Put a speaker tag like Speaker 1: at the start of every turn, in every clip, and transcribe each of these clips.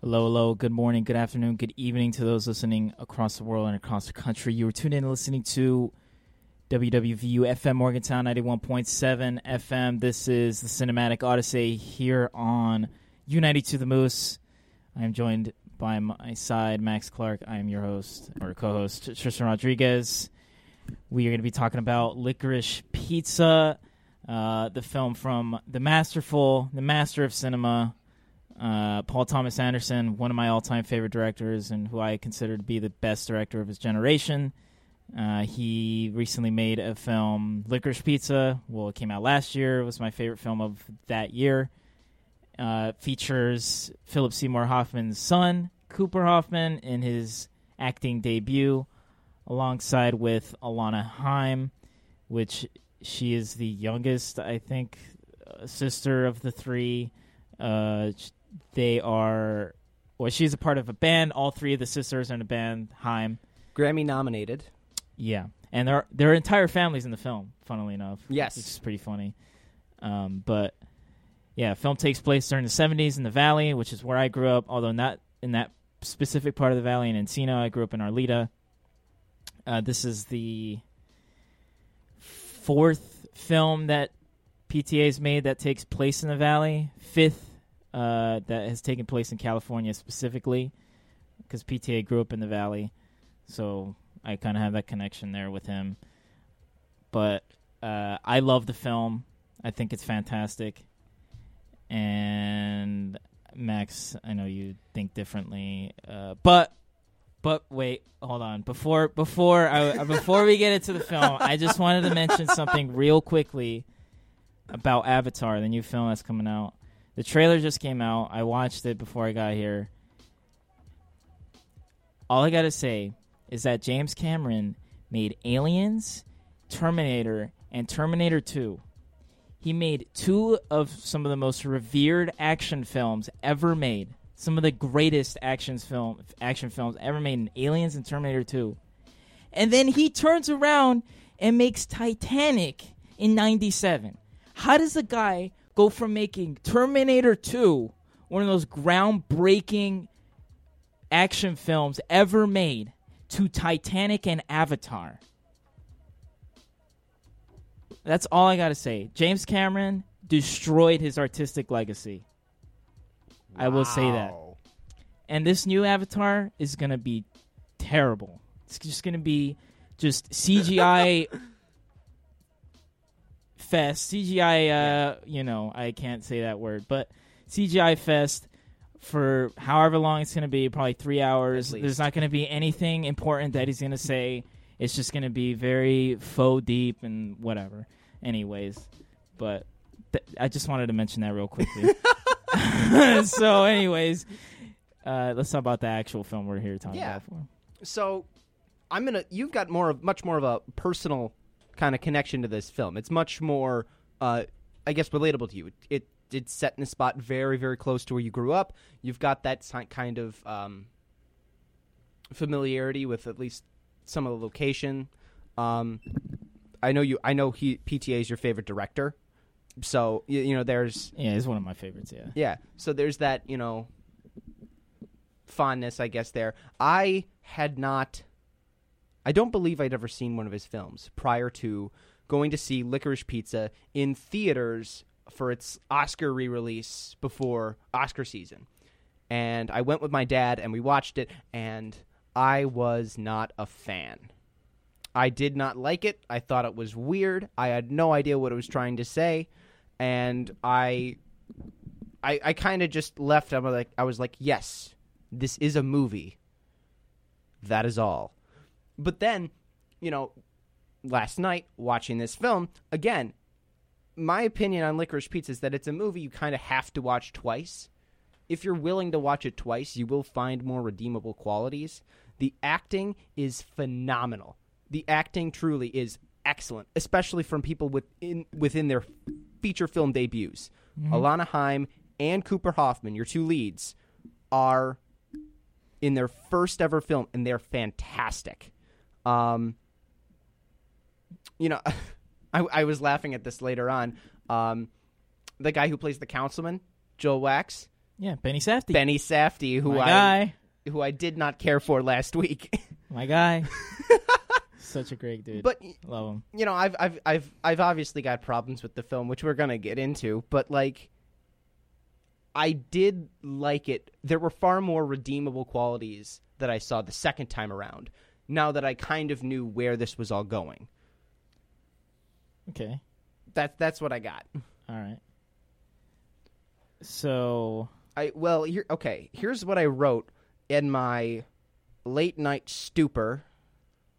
Speaker 1: Hello, hello, good morning, good afternoon, good evening to those listening across the world and across the country. You are tuned in and listening to WWVU FM Morgantown 91.7 FM. This is the Cinematic Odyssey here on U92 The Moose. I am joined by my side, Max Clark. I am your host, or co host, Tristen Rodriguez. We are going to be talking about Licorice Pizza, uh, the film from the masterful, the master of cinema, uh, Paul Thomas Anderson, one of my all-time favorite directors, and who I consider to be the best director of his generation. Uh, he recently made a film, Licorice Pizza. Well, it came out last year. It was my favorite film of that year. Uh, features Philip Seymour Hoffman's son, Cooper Hoffman, in his acting debut, alongside with Alana Haim, which she is the youngest, I think, uh, sister of the three. Uh, they are, well, she's a part of a band. All three of the sisters are in a band. Haim,
Speaker 2: Grammy nominated.
Speaker 1: yeah, and their their entire family's in the film. Funnily enough,
Speaker 2: Yes.
Speaker 1: which is pretty funny. Um, but yeah, film takes place during the '70s in the Valley, which is where I grew up. Although not in that specific part of the Valley in Encino, I grew up in Arleta. Uh, this is the fourth film that PTA's made that takes place in the Valley. Fifth uh, that has taken place in California specifically, because PTA grew up in the Valley, so I kind of have that connection there with him. But uh, I love the film. I think it's fantastic. And Max, I know you think differently, uh, but but wait, hold on. Before before I, before we get into the film, I just wanted to mention something real quickly about Avatar, the new film that's coming out. The trailer just came out. I watched it before I got here. All I got to say is that James Cameron made Aliens, Terminator, and Terminator 2. He made two of some of the most revered action films ever made. Some of the greatest action film action films ever made in Aliens and Terminator 2. And then he turns around and makes Titanic in 97. How does a guy go from making Terminator 2, one of those groundbreaking action films ever made, to Titanic and Avatar? That's all I got to say. James Cameron destroyed his artistic legacy. I will say that. And this new Avatar is going to be terrible. It's just going to be just CGI fest. CGI, uh, you know, I can't say that word, but CGI fest for however long it's going to be, probably three hours. There's not going to be anything important that he's going to say. It's just going to be very faux deep and whatever. Anyways, but th- I just wanted to mention that real quickly. so, anyways, uh, let's talk about the actual film we're here talking
Speaker 2: Yeah.
Speaker 1: about. For.
Speaker 2: So, I'm gonna. You've got more of much more of a personal kind of connection to this film. It's much more, uh, I guess, relatable to you. It, it it's set in a spot very very close to where you grew up. You've got that kind of um, familiarity with at least some of the location. Um, I know you. I know he PTA is your favorite director. So you, you know there's
Speaker 1: Yeah, it's one of my favorites. Yeah.
Speaker 2: yeah. So there's that, you know, fondness, I guess, there. I had not. I don't believe I'd ever seen one of his films prior to going to see Licorice Pizza in theaters for its Oscar re release before Oscar season. And I went with my dad and we watched it, and I was not a fan. I did not like it. I thought it was weird. I had no idea what it was trying to say. And I I, I kind of just left. I'm like, I was like, yes, this is a movie. That is all. But then, you know, last night watching this film again, my opinion on Licorice Pizza is that it's a movie you kind of have to watch twice. If you're willing to watch it twice, you will find more redeemable qualities. The acting is phenomenal. The acting truly is excellent, especially from people within within their feature film debuts. Alana Haim and Cooper Hoffman, your two leads, are in their first ever film, and they're fantastic. Um, you know, I, I was laughing at this later on. Um, the guy who plays the councilman, Joel Wachs,
Speaker 1: Yeah, Benny Safdie.
Speaker 2: Benny Safdie, who
Speaker 1: My
Speaker 2: I
Speaker 1: guy.
Speaker 2: who I did not care for last week.
Speaker 1: My guy. Such a great dude.
Speaker 2: but
Speaker 1: Love him.
Speaker 2: you know, I've I've I've I've obviously got problems with the film, which we're gonna get into. But like, I did like it. There were far more redeemable qualities that I saw the second time around. Now that I kind of knew where this was all going,
Speaker 1: Okay.
Speaker 2: that's that's what I got.
Speaker 1: All right. So
Speaker 2: I well here okay. Here's what I wrote in my late night stupor.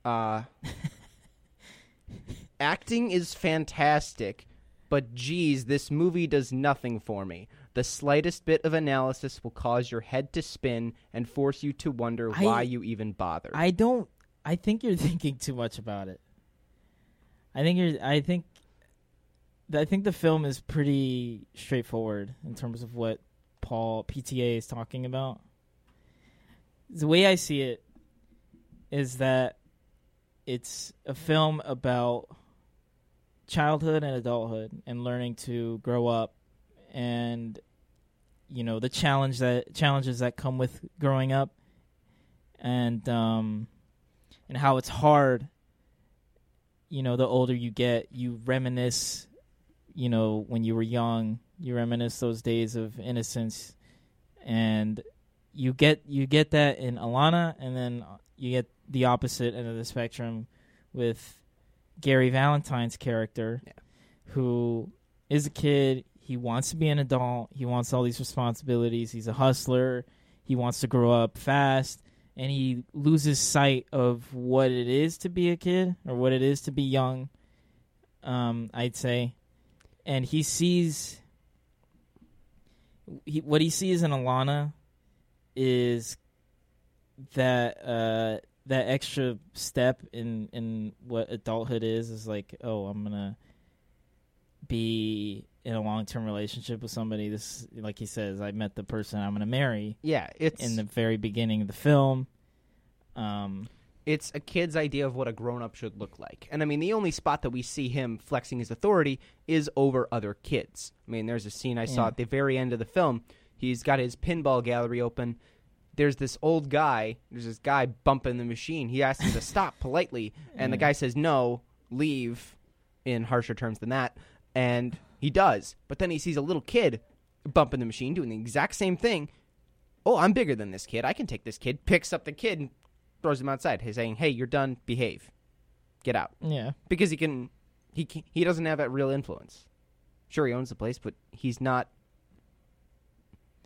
Speaker 2: Uh, acting is fantastic, but geez, this movie does nothing for me. The slightest bit of analysis will cause your head to spin and force you to wonder
Speaker 1: I-
Speaker 2: why you even bothered.
Speaker 1: I don't. I think you're thinking too much about it. I think you're. I think. I think the film is pretty straightforward in terms of what Paul PTA is talking about. The way I see it is that it's a film about childhood and adulthood and learning to grow up and you know the challenge that challenges that come with growing up and um and how it's hard you know the older you get you reminisce you know when you were young you reminisce those days of innocence and you get you get that in Alana and then you get the opposite end of the spectrum with Gary Valentine's character
Speaker 2: Yeah.
Speaker 1: who is a kid. He wants to be an adult. He wants all these responsibilities. He's a hustler. He wants to grow up fast. And he loses sight of what it is to be a kid or what it is to be young um i'd say. And he sees he, what he sees in alana is that uh that extra step in in what adulthood is is like oh i'm gonna be in a long-term relationship with somebody this like he says i met the person i'm gonna marry
Speaker 2: yeah, it's
Speaker 1: in the very beginning of the film. Um,
Speaker 2: it's a kid's idea of what a grown up should look like. And I mean, the only spot that we see him flexing his authority is over other kids. I mean, there's a scene I saw at the very end of the film. He's got his pinball gallery open. There's this old guy. There's this guy bumping the machine. He asks him to stop politely, and the
Speaker 1: mm.
Speaker 2: guy says, No, leave, in harsher terms than that. And he does. But then he sees a little kid bumping the machine, doing the exact same thing. Oh, I'm bigger than this kid. I can take this kid. Picks up the kid and throws him outside. He's saying, "Hey, you're done. Behave. Get out."
Speaker 1: yeah,
Speaker 2: Because he can, he can, he doesn't have that real influence. Sure, he owns the place, but he's not.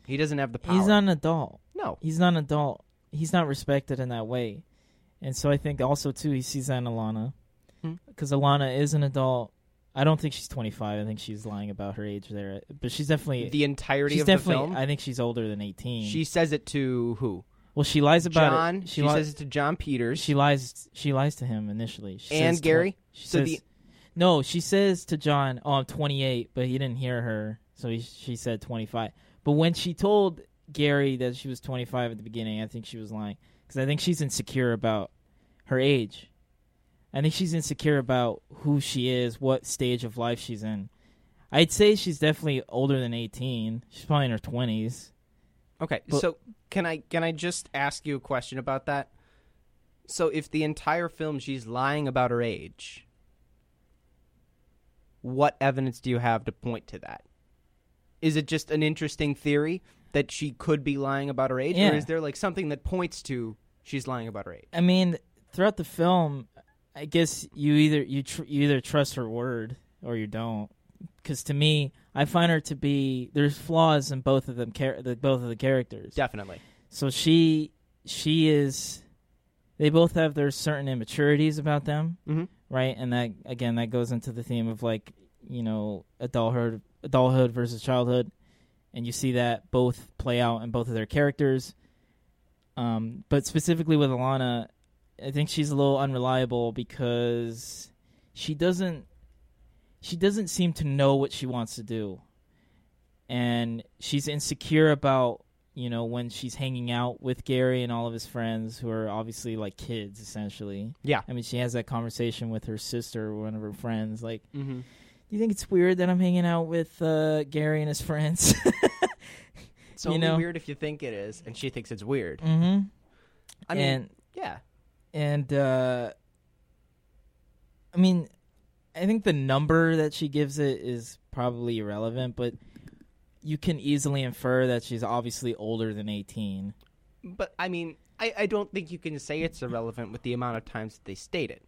Speaker 2: He doesn't have the power.
Speaker 1: he's not an adult.
Speaker 2: No.
Speaker 1: He's not an adult. He's not respected in that way, and so I think also too he sees that in Alana,
Speaker 2: Hmm.
Speaker 1: because Alana is an adult. I don't think she's 25. I think she's lying about her age there, but she's definitely
Speaker 2: The entirety of the film.
Speaker 1: I think she's older than 18.
Speaker 2: she says it to who?
Speaker 1: well, she lies about
Speaker 2: Jon.
Speaker 1: it.
Speaker 2: She,
Speaker 1: li-
Speaker 2: says it to Jon Peters.
Speaker 1: she lies. She lies to him initially. She
Speaker 2: And
Speaker 1: to-
Speaker 2: Gary?
Speaker 1: she
Speaker 2: So
Speaker 1: says,
Speaker 2: the-
Speaker 1: no. She says to Jon, "Oh, I'm 28," but he didn't hear her, so he, she said 25. But when she told Gary that she was 25 at the beginning, I think she was lying because I think she's insecure about her age. I think she's insecure about who she is, what stage of life she's in. I'd say she's definitely older than 18. She's probably in her 20s.
Speaker 2: Okay,
Speaker 1: But-
Speaker 2: so can I can I just ask you a question about that? So if the entire film she's lying about her age, what evidence do you have to point to that? Is it just an interesting theory that she could be lying about her age,
Speaker 1: Yeah.
Speaker 2: or is there like something that points to she's lying about her age?
Speaker 1: I mean, throughout the film, I guess you either you tr- you either trust her word or you don't. Because to me, I find her to be there's flaws in both of them, char- the, both of the characters.
Speaker 2: Definitely.
Speaker 1: So she she is, they both have their certain immaturities about them,
Speaker 2: Mhm.
Speaker 1: right? And that again, that goes into the theme of like you know adulthood, adulthood versus childhood, and you see that both play out in both of their characters. Um, but specifically with Alana, I think she's a little unreliable because she doesn't she doesn't seem to know what she wants to do. And she's insecure about you know, when she's hanging out with Gary and all of his friends who are obviously like kids essentially.
Speaker 2: Yeah.
Speaker 1: I mean, she has that conversation with her sister or one of her friends like,
Speaker 2: Mm-hmm.
Speaker 1: "Do you think it's weird that I'm hanging out with uh, Gary and his friends?"
Speaker 2: It's
Speaker 1: You
Speaker 2: only
Speaker 1: know?
Speaker 2: weird if you think it is, and she thinks it's weird.
Speaker 1: mhm.
Speaker 2: I mean,
Speaker 1: and
Speaker 2: yeah.
Speaker 1: and uh I mean, I think the number that she gives it is probably irrelevant, but you can easily infer that she's obviously older than 18.
Speaker 2: But I mean, I, I don't think you can say it's irrelevant with the amount of times that they state it.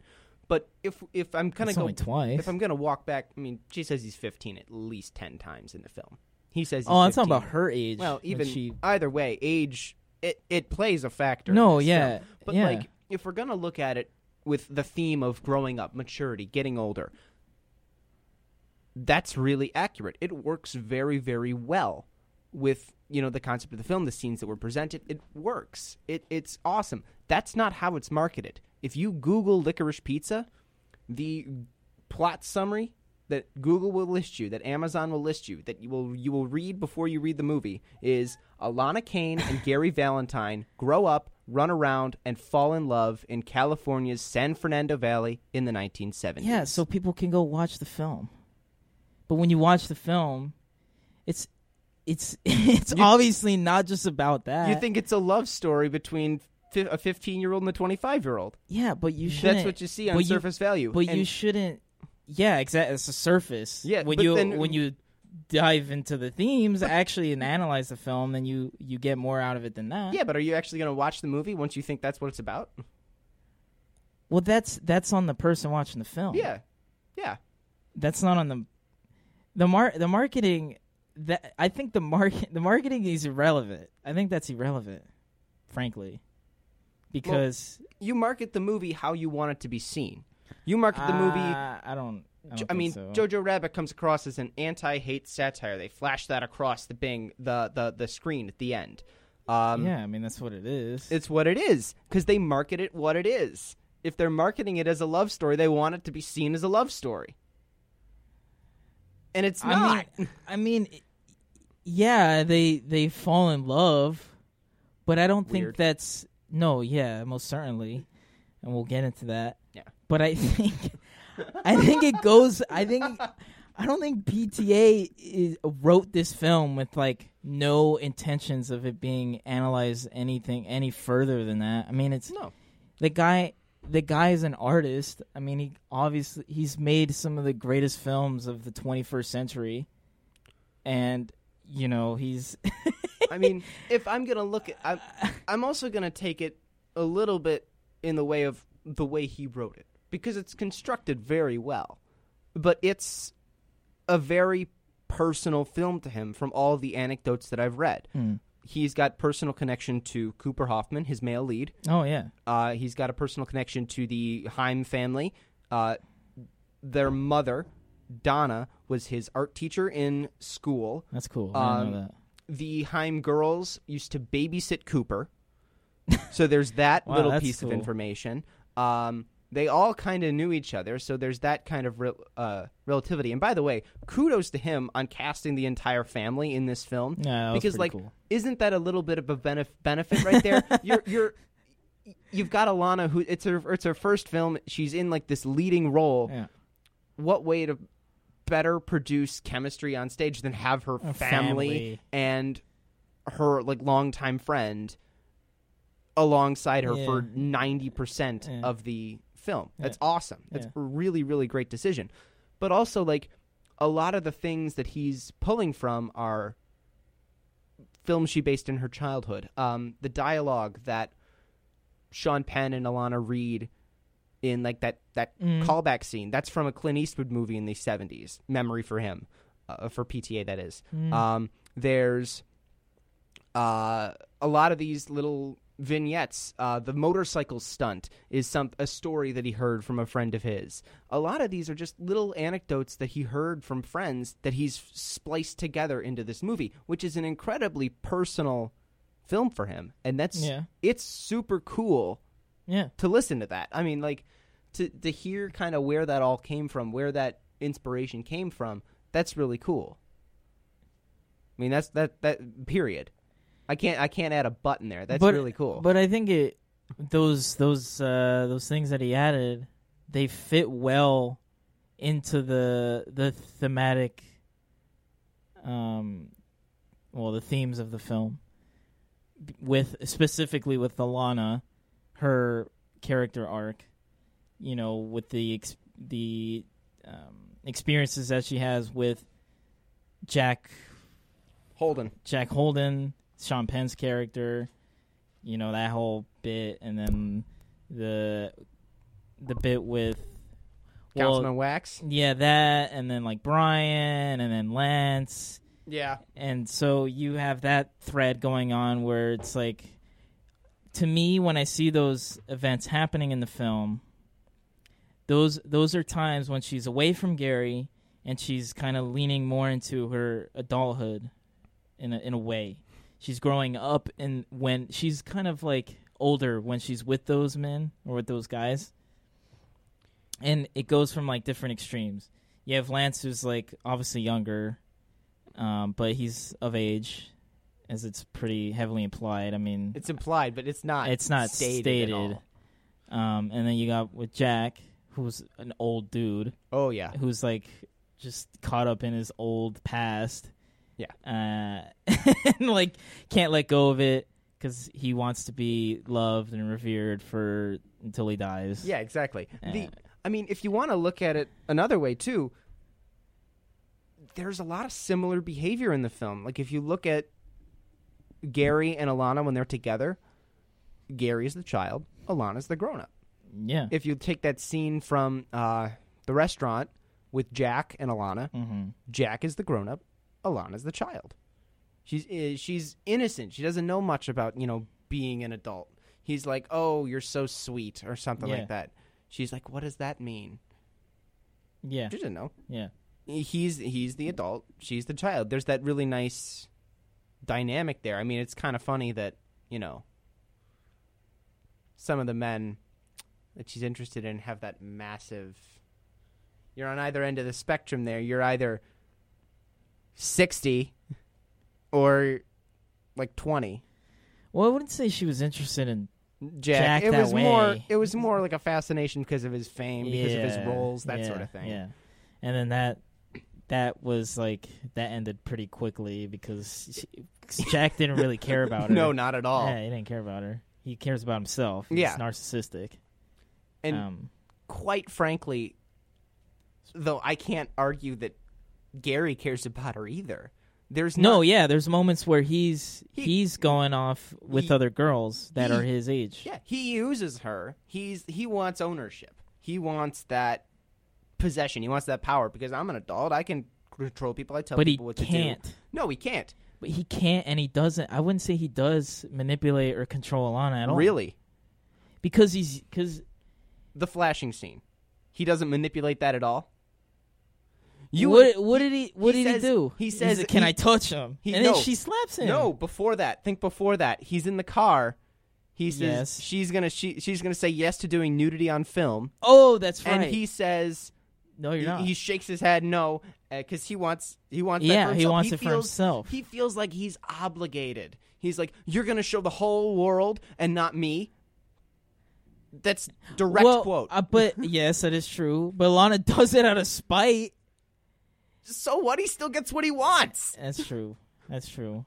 Speaker 2: But if if I'm gonna go
Speaker 1: twice.
Speaker 2: if I'm gonna walk back, I mean, she says he's 15 at least 10 times in the film. He says he's
Speaker 1: oh, I'm
Speaker 2: 15.
Speaker 1: about her age.
Speaker 2: Well, even
Speaker 1: she
Speaker 2: either way, age it it plays a factor.
Speaker 1: No, yeah.
Speaker 2: film. But
Speaker 1: yeah.
Speaker 2: like if we're gonna look at it with the theme of growing up, maturity, getting older, that's really accurate. It works very, very well with you know the concept of the film, the scenes that were presented. It works. It it's awesome. That's not how it's marketed. If you Google licorice pizza, the plot summary that Google will list you, that Amazon will list you, that you will you will read before you read the movie is Alana Kane and Gary Valentine grow up, run around, and fall in love in California's San Fernando Valley in the 1970s.
Speaker 1: Yeah, so people can go watch the film. But when you watch the film, it's it's it's
Speaker 2: You-
Speaker 1: obviously not just about that.
Speaker 2: you think it's a love story between a 15 year old and a 25 year old.
Speaker 1: Yeah, but you shouldn't.
Speaker 2: That's what you see on
Speaker 1: but you-
Speaker 2: surface value.
Speaker 1: But
Speaker 2: And
Speaker 1: you shouldn't. Yeah, exactly. It's a surface.
Speaker 2: Yeah,
Speaker 1: when
Speaker 2: but
Speaker 1: you
Speaker 2: then-
Speaker 1: when you dive into the themes, actually, and analyze the film, then you you get more out of it than that.
Speaker 2: yeah, but are you actually going to watch the movie once you think that's what it's about?
Speaker 1: Well, that's that's on the person watching the film.
Speaker 2: Yeah, yeah.
Speaker 1: that's not on the the mar the marketing. That I think the market the marketing is irrelevant. I think that's irrelevant, frankly, because
Speaker 2: You market the movie how you want it to be seen. You market the movie
Speaker 1: Uh, I don't. I, don't
Speaker 2: I mean,
Speaker 1: so.
Speaker 2: Jojo Rabbit comes across as an anti-hate satire. They flash that across the bing the the, the screen at the end. Um,
Speaker 1: yeah, I mean that's what it is.
Speaker 2: it's what it is because they market it what it is. If they're marketing it as a love story, they want it to be seen as a love story, and it's
Speaker 1: I
Speaker 2: not.
Speaker 1: mean, I mean, yeah, they they fall in love, but I don't
Speaker 2: Weird.
Speaker 1: think that's no. Yeah, most certainly, and we'll get into that.
Speaker 2: Yeah.
Speaker 1: but I think I think it goes. I think I don't think PTA is, wrote this film with like no intentions of it being analyzed anything any further than that. I mean, it's
Speaker 2: no,
Speaker 1: the guy the guy is an artist i mean he obviously he's made some of the greatest films of the 21st century and you know he's
Speaker 2: I mean, if I'm gonna look at, I'm, I'm also gonna take it a little bit in the way of the way he wrote it because it's constructed very well, but it's a very personal film to him from all the anecdotes that I've read.
Speaker 1: Hmm.
Speaker 2: He's got personal connection to Cooper Hoffman, his male lead.
Speaker 1: oh yeah
Speaker 2: Uh, he's got a personal connection to the Haim family. Uh, their mother, Donna, was his art teacher in school
Speaker 1: that's cool i didn't know
Speaker 2: Um,
Speaker 1: that
Speaker 2: the Haim girls used to babysit Cooper. so there's that
Speaker 1: Wow,
Speaker 2: little piece of information. Um, they all kind of knew each other, so there's that kind of rel uh, relativity. And by the way, kudos to him on casting the entire family in this film.
Speaker 1: yeah
Speaker 2: because, like,
Speaker 1: cool.
Speaker 2: Isn't that a little bit of a benef- benefit right there? you're you're you've got Alana who it's her it's her first film. She's in like this leading role.
Speaker 1: yeah
Speaker 2: What way to better produce chemistry on stage than have her family,
Speaker 1: family.
Speaker 2: and her like longtime friend alongside her
Speaker 1: Yeah.
Speaker 2: for 90%
Speaker 1: Yeah.
Speaker 2: of the film.
Speaker 1: Yeah.
Speaker 2: That's awesome. That's a really really great decision. But also like a lot of the things that he's pulling from are films she based in her childhood. Um, the dialogue that Sean Penn and Alana read in like that that
Speaker 1: Mhm.
Speaker 2: callback scene. That's from a Clint Eastwood movie in the '70s. Memory for him, uh, for PTA that is.
Speaker 1: Mm.
Speaker 2: Um, there's uh, a lot of these little vignettes. Uh, the motorcycle stunt is some a story that he heard from a friend of his. A lot of these are just little anecdotes that he heard from friends that he's spliced together into this movie, which is an incredibly personal film for him, and that's
Speaker 1: yeah
Speaker 2: it's super cool
Speaker 1: yeah
Speaker 2: to listen to that. I mean, like to to hear kind of where that all came from, where that inspiration came from. That's really cool. I mean, that's that that period. I can't I can't add a button there. That's
Speaker 1: But-
Speaker 2: really cool.
Speaker 1: But I think it those those uh, those things that he added, they fit well into the the thematic, um, well, the themes of the film. With specifically with Alana, her character arc, you know, with the ex- the um, experiences that she has with Jack
Speaker 2: Holden.
Speaker 1: Jack Holden, Sean Penn's character, you know that whole bit, and then the the bit with well,
Speaker 2: Councilman Wachs.
Speaker 1: yeah, that, and then like Brian, and then Lance,
Speaker 2: Yeah.
Speaker 1: and so you have that thread going on where it's like, to me, when I see those events happening in the film, those those are times when she's away from Gary and she's kind of leaning more into her adulthood, in a, in a way. She's growing up, and when she's kind of like older when she's with those men or with those guys, and it goes from like different extremes. You have Lance, who's like obviously younger, um, but he's of age, as it's pretty heavily implied. I mean,
Speaker 2: It's implied, but it's not.
Speaker 1: it's not
Speaker 2: stated.
Speaker 1: stated. Um, and then you got with Jack, who's an old dude,
Speaker 2: Oh yeah.
Speaker 1: who's like just caught up in his old past.
Speaker 2: Yeah.
Speaker 1: Uh, and like can't let go of it because he wants to be loved and revered for until he dies.
Speaker 2: Yeah, exactly. The
Speaker 1: Uh,
Speaker 2: I mean, if you want to look at it another way too, there's a lot of similar behavior in the film. Like if you look at Gary and Alana when they're together, Gary's the child, Alana's the grown up.
Speaker 1: yeah.
Speaker 2: If you take that scene from uh, the restaurant with Jack and Alana,
Speaker 1: mm-hmm.
Speaker 2: Jack is the grown up, Alana's the child. She's uh, she's innocent. She doesn't know much about you know being an adult. He's like, "Oh, you're so sweet," or something
Speaker 1: Yeah.
Speaker 2: like that. She's like, "What does that mean?"
Speaker 1: Yeah.
Speaker 2: She didn't know.
Speaker 1: Yeah.
Speaker 2: He's he's the adult. She's the child. There's that really nice dynamic there. I mean, it's kind of funny that you know some of the men that she's interested in have that massive. You're on either end of the spectrum. There, you're either sixty or like twenty.
Speaker 1: Well, I wouldn't say she was interested in.
Speaker 2: Jack.
Speaker 1: Jack
Speaker 2: it was more. It was more like a fascination because of his fame, because of his roles, that
Speaker 1: yeah,
Speaker 2: sort of thing.
Speaker 1: Yeah. And then that that was like that ended pretty quickly because she, Jack didn't really care about her.
Speaker 2: No, not at all.
Speaker 1: Yeah, he didn't care about her. He cares about himself. He's
Speaker 2: Yeah.
Speaker 1: narcissistic.
Speaker 2: And
Speaker 1: um,
Speaker 2: quite frankly, though I can't argue that Gary cares about her either. There's
Speaker 1: no,
Speaker 2: not,
Speaker 1: yeah, there's moments where he's
Speaker 2: He-
Speaker 1: he's going off with
Speaker 2: he-
Speaker 1: other girls that
Speaker 2: he-
Speaker 1: are his age.
Speaker 2: yeah, he uses her. He's he wants ownership. He wants that possession. He wants that power because I'm an adult. I can control people. I tell
Speaker 1: but
Speaker 2: people what to
Speaker 1: can't.
Speaker 2: do. No, he can't.
Speaker 1: But he can't, and he doesn't. I wouldn't say he does manipulate or control Alana at all.
Speaker 2: Really,
Speaker 1: Because he's because
Speaker 2: the flashing scene. He doesn't manipulate that at all. You
Speaker 1: what what did he what
Speaker 2: he
Speaker 1: did
Speaker 2: says-
Speaker 1: he do?
Speaker 2: he says
Speaker 1: like, "Can
Speaker 2: he-
Speaker 1: I touch him?"
Speaker 2: he-
Speaker 1: and
Speaker 2: no.
Speaker 1: then she slaps him.
Speaker 2: No, before that. Think before that. He's in the car. He says
Speaker 1: Yes.
Speaker 2: she's gonna she, she's gonna say yes to doing nudity on film,
Speaker 1: Oh, that's right.
Speaker 2: and he says
Speaker 1: no, you're
Speaker 2: he,
Speaker 1: not.
Speaker 2: he shakes his head no because he wants he wants that
Speaker 1: yeah,
Speaker 2: for
Speaker 1: he wants it for himself.
Speaker 2: He feels like he's obligated. He's like you're gonna show the whole world and not me. That's direct
Speaker 1: well,
Speaker 2: quote.
Speaker 1: uh, but yes, that is true. But Lana does it out of spite.
Speaker 2: so what? He still gets what he wants.
Speaker 1: That's true. That's true.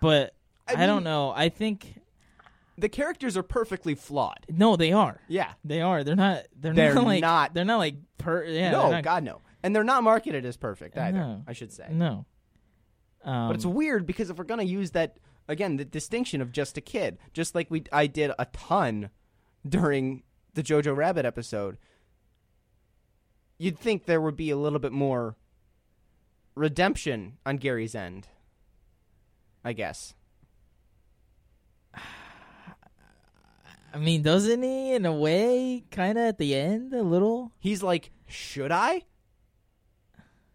Speaker 1: But
Speaker 2: I
Speaker 1: I, don't know. I think
Speaker 2: The characters are perfectly flawed.
Speaker 1: no, they are.
Speaker 2: Yeah.
Speaker 1: They are. They're not. They're,
Speaker 2: They're
Speaker 1: not like.
Speaker 2: not-
Speaker 1: They're not like per. Yeah.
Speaker 2: no,
Speaker 1: they're not,
Speaker 2: God no. And they're not marketed as perfect either.
Speaker 1: No.
Speaker 2: I should say.
Speaker 1: No. Um,
Speaker 2: But it's weird because if we're gonna use that again, the distinction of just a kid, just like we I did a ton during the Jojo Rabbit episode, you'd think there would be a little bit more redemption on Gary's end. I guess.
Speaker 1: I mean, doesn't he in a way, kind of at the end, a little?
Speaker 2: He's like, "Should I?"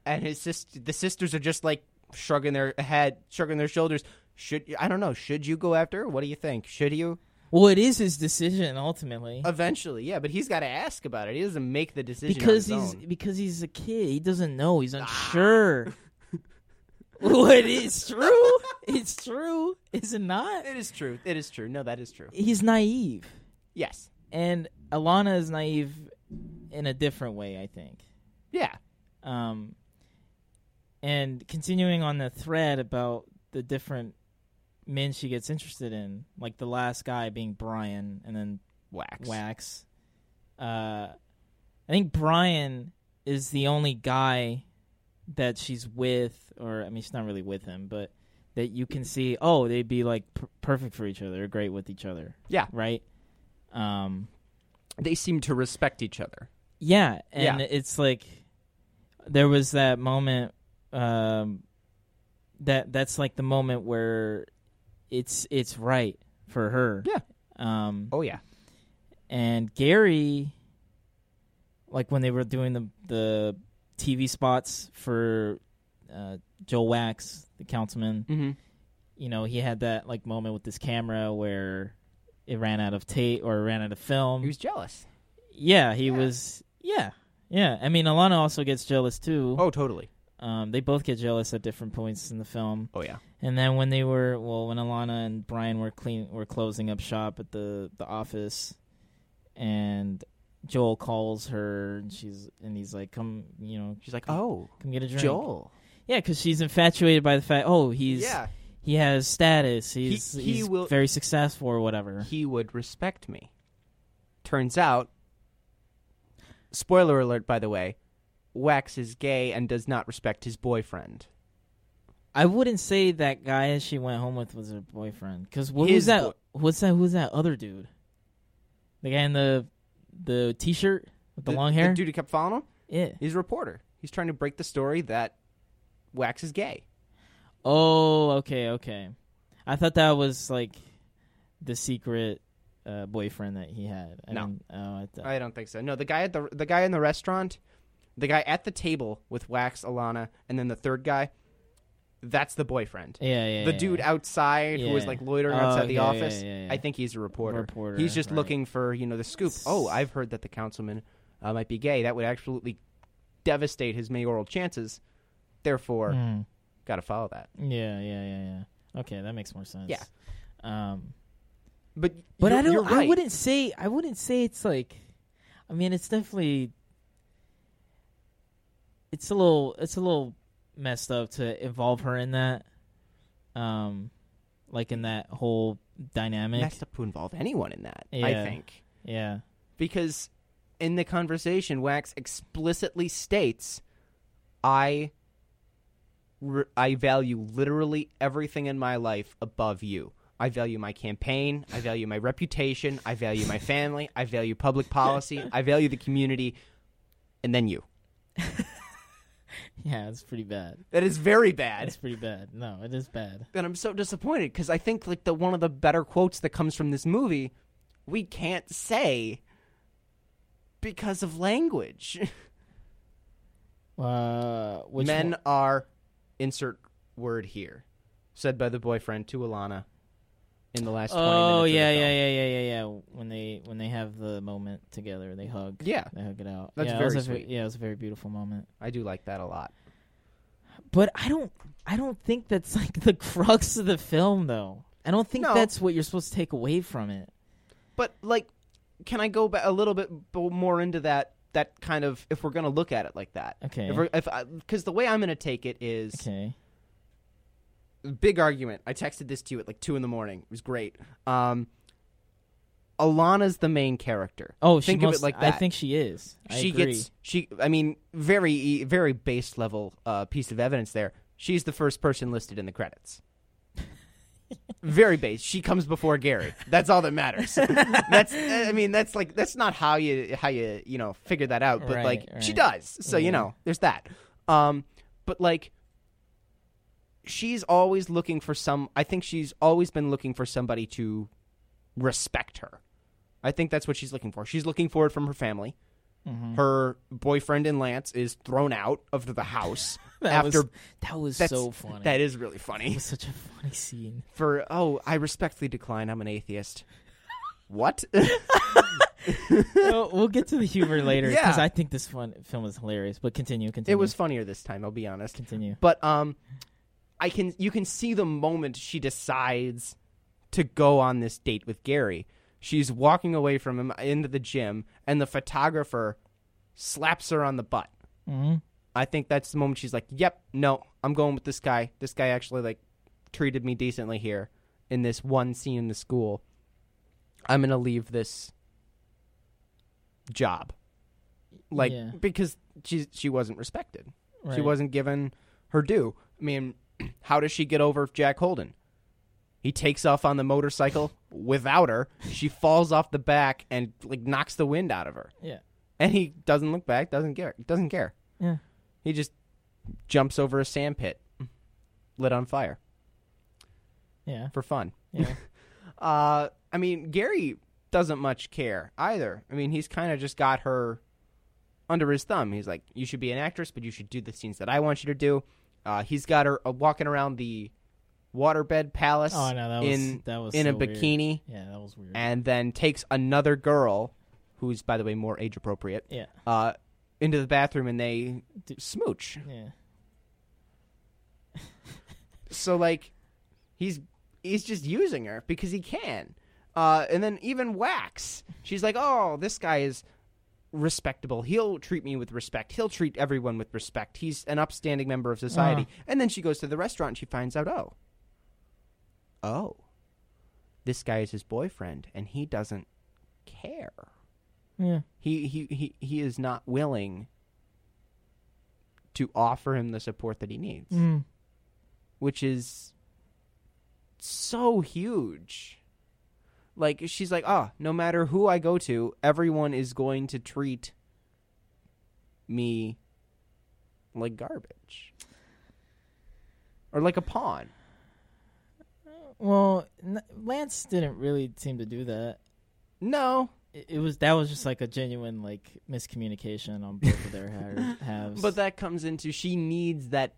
Speaker 2: And his sister, the sisters are just like shrugging their head, shrugging their shoulders. Should I don't know. Should you go after? her? What do you think? Should you?
Speaker 1: Well, it is his decision ultimately.
Speaker 2: Eventually, yeah, but he's got to ask about it. He doesn't make the decision
Speaker 1: because he's
Speaker 2: own.
Speaker 1: because he's a kid. He doesn't know. He's ah. unsure. what is true? It's true, is it not?
Speaker 2: It is true. It is true. No, that is true.
Speaker 1: He's naive,
Speaker 2: Yes.
Speaker 1: and Alana is naive in a different way. I think.
Speaker 2: Yeah.
Speaker 1: Um, and continuing on the thread about the different men she gets interested in, like the last guy being Brian, and then
Speaker 2: Wachs.
Speaker 1: Wachs. Uh, I think Brian is the only guy that she's with, or I mean, she's not really with him, but that you can see. Oh, they'd be like perfect for each other. They're great with each other.
Speaker 2: Yeah.
Speaker 1: Right. Um.
Speaker 2: They seem to respect each other.
Speaker 1: Yeah, and
Speaker 2: Yeah.
Speaker 1: it's like there was that moment. Um. That that's like the moment where it's it's right for her.
Speaker 2: Yeah.
Speaker 1: Um.
Speaker 2: Oh yeah.
Speaker 1: and Gary, like when they were doing the the TV spots for uh, Joe Wachs, the councilman,
Speaker 2: Mm-hmm.
Speaker 1: you know, he had that like moment with this camera where it ran out of tape or ran out of film.
Speaker 2: He was jealous.
Speaker 1: yeah, he
Speaker 2: Yeah.
Speaker 1: was. Yeah, yeah. I mean, Alana also gets jealous too.
Speaker 2: Oh, totally.
Speaker 1: Um, they both get jealous at different points in the film.
Speaker 2: Oh yeah.
Speaker 1: And then when they were well, when Alana and Brian were clean were closing up shop at the the office, and Joel calls her, and she's and he's like, "Come, you know,
Speaker 2: She's like, oh,
Speaker 1: come get a drink."
Speaker 2: Joel.
Speaker 1: yeah, because she's infatuated by the fact, oh, he's
Speaker 2: yeah.
Speaker 1: he has status, he's
Speaker 2: he
Speaker 1: he's
Speaker 2: will-
Speaker 1: very successful or whatever.
Speaker 2: He would respect me. Turns out, spoiler alert, by the way, Wachs is gay and does not respect his boyfriend.
Speaker 1: I wouldn't say that guy she went home with was her boyfriend, because what
Speaker 2: His
Speaker 1: was that?
Speaker 2: boy-
Speaker 1: What's that? Who's that other dude? The guy in the the t-shirt with the, long hair.
Speaker 2: The dude who kept following him?
Speaker 1: yeah.
Speaker 2: He's a reporter. He's trying to break the story that Wachs is gay.
Speaker 1: Oh, okay, okay. I thought that was like the secret uh, boyfriend that he had. I
Speaker 2: No.
Speaker 1: oh, I thought.
Speaker 2: I don't think so. No, the guy at the the guy in the restaurant, the guy at the table with Wachs, Alana, and then the third guy. That's the boyfriend.
Speaker 1: yeah, yeah.
Speaker 2: the
Speaker 1: yeah,
Speaker 2: dude
Speaker 1: yeah.
Speaker 2: outside who was like loitering
Speaker 1: Oh,
Speaker 2: outside the office. I think he's a reporter.
Speaker 1: Reporter,
Speaker 2: he's just
Speaker 1: right.
Speaker 2: looking for you know the scoop. Oh, I've heard that the councilman uh, might be gay. That would absolutely devastate his mayoral chances. Therefore,
Speaker 1: Mm.
Speaker 2: got to follow that.
Speaker 1: Yeah, yeah, yeah, yeah. Okay, that makes more sense.
Speaker 2: Yeah.
Speaker 1: Um,
Speaker 2: But
Speaker 1: but I don't.
Speaker 2: You're
Speaker 1: I wouldn't say. I wouldn't say it's like. I mean, it's definitely. It's a little. It's a little messed up to involve her in that. Um, like in that whole dynamic.
Speaker 2: messed up to involve anyone in that. I think
Speaker 1: Yeah.
Speaker 2: because in the conversation, Wachs explicitly states, "I." re- I value literally everything in my life above you. I value my campaign. I value my reputation. I value my family. I value public policy. I value the community. And then you.
Speaker 1: Yeah, it's pretty bad.
Speaker 2: That is very bad.
Speaker 1: It's pretty bad. No, it is bad.
Speaker 2: And I'm so disappointed because I think like the one of the better quotes that comes from this movie, we can't say because of language.
Speaker 1: Uh, which
Speaker 2: Men
Speaker 1: one-
Speaker 2: are insert word here, said by the boyfriend to Alana in the last. 20
Speaker 1: Oh
Speaker 2: minutes of
Speaker 1: yeah,
Speaker 2: the
Speaker 1: yeah,
Speaker 2: film.
Speaker 1: yeah, yeah, yeah, yeah. When they when they have the moment together, they hug.
Speaker 2: Yeah,
Speaker 1: They hug it out.
Speaker 2: That's
Speaker 1: yeah, it was
Speaker 2: very
Speaker 1: a ve-
Speaker 2: sweet.
Speaker 1: yeah, it was a very beautiful moment.
Speaker 2: I do like that a lot.
Speaker 1: But I don't I don't think that's like the crux of the film though. I don't think
Speaker 2: No.
Speaker 1: that's what you're supposed to take away from it.
Speaker 2: But like, can I go ba- a little bit b- more into that? That kind of, if we're gonna look at it like that,
Speaker 1: Okay.
Speaker 2: if we're, if because the way I'm gonna take it is
Speaker 1: okay.
Speaker 2: Big argument. I texted this to you at like two in the morning. It was great. Um, Alana's the main character.
Speaker 1: Oh, she
Speaker 2: Think of it
Speaker 1: must,
Speaker 2: like
Speaker 1: I think she is. I
Speaker 2: she
Speaker 1: agree.
Speaker 2: gets she. I mean, very very base level uh, piece of evidence there. She's the first person listed in the credits. very base. She comes before Gary. That's all that matters. that's. I mean, that's like that's not how you how you you know figure that out. But
Speaker 1: Right,
Speaker 2: like she does. So you know, there's that. Um, but like she's always looking for some I think she's always been looking for somebody to respect her. I think that's what she's looking for. She's looking for it from her family.
Speaker 1: Mhm.
Speaker 2: Her boyfriend in Lance is thrown out of the house
Speaker 1: That
Speaker 2: after
Speaker 1: was, that was so funny.
Speaker 2: that is really
Speaker 1: It
Speaker 2: funny.
Speaker 1: was such a funny scene.
Speaker 2: For oh, I respectfully decline. I'm an atheist. what?
Speaker 1: we'll, we'll get to the humor later because
Speaker 2: Yeah.
Speaker 1: I think this fun, film is hilarious. But continue, continue.
Speaker 2: it was funnier this time, I'll be honest.
Speaker 1: continue.
Speaker 2: But um I can you can see the moment she decides to go on this date with Gary. She's walking away from him into the gym, and the photographer slaps her on the butt.
Speaker 1: hmm
Speaker 2: I think that's the moment she's like, "Yep, no, I'm going with this guy. This guy actually like treated me decently here in this one scene in the school. I'm gonna leave this job, like
Speaker 1: Yeah.
Speaker 2: because she she wasn't respected. She wasn't given her due. I mean, how does she get over Jack Holden? He takes off on the motorcycle without her. She falls off the back and like knocks the wind out of her.
Speaker 1: Yeah.
Speaker 2: And he doesn't look back, doesn't care, doesn't care.
Speaker 1: Yeah.
Speaker 2: He just jumps over a sand pit lit on fire
Speaker 1: Yeah.
Speaker 2: for fun.
Speaker 1: Yeah.
Speaker 2: Uh I mean, Gary doesn't much care either. I mean, he's kind of just got her under his thumb. He's like, "You should be an actress, but you should do the scenes that I want you to do." Uh, he's got her uh, walking around the waterbed palace
Speaker 1: Oh that was
Speaker 2: in
Speaker 1: that was
Speaker 2: in a
Speaker 1: so weird.
Speaker 2: bikini,
Speaker 1: Yeah, that was weird.
Speaker 2: and then takes another girl, who's by the way more age appropriate,
Speaker 1: yeah.
Speaker 2: uh, into the bathroom, and they
Speaker 1: D-
Speaker 2: smooch.
Speaker 1: Yeah.
Speaker 2: So like, he's he's just using her because he can. Uh, and then even Wachs, she's like, "Oh, this guy is respectable. He'll treat me with respect. He'll treat everyone with respect. He's an upstanding member of society."
Speaker 1: Uh.
Speaker 2: And then she goes to the restaurant and she finds out, "Oh, oh, this guy is his boyfriend, and he doesn't care.
Speaker 1: Yeah.
Speaker 2: He he he he is not willing." To offer him the support that he needs
Speaker 1: Mm.
Speaker 2: which is so huge. Like she's like, "Oh, no matter who I go to, everyone is going to treat me like garbage." Or like a pawn.
Speaker 1: Well, N- Lance didn't really seem to do that.
Speaker 2: No,
Speaker 1: It, was that was just like a genuine like miscommunication on both of their ha- halves.
Speaker 2: but that comes into she needs that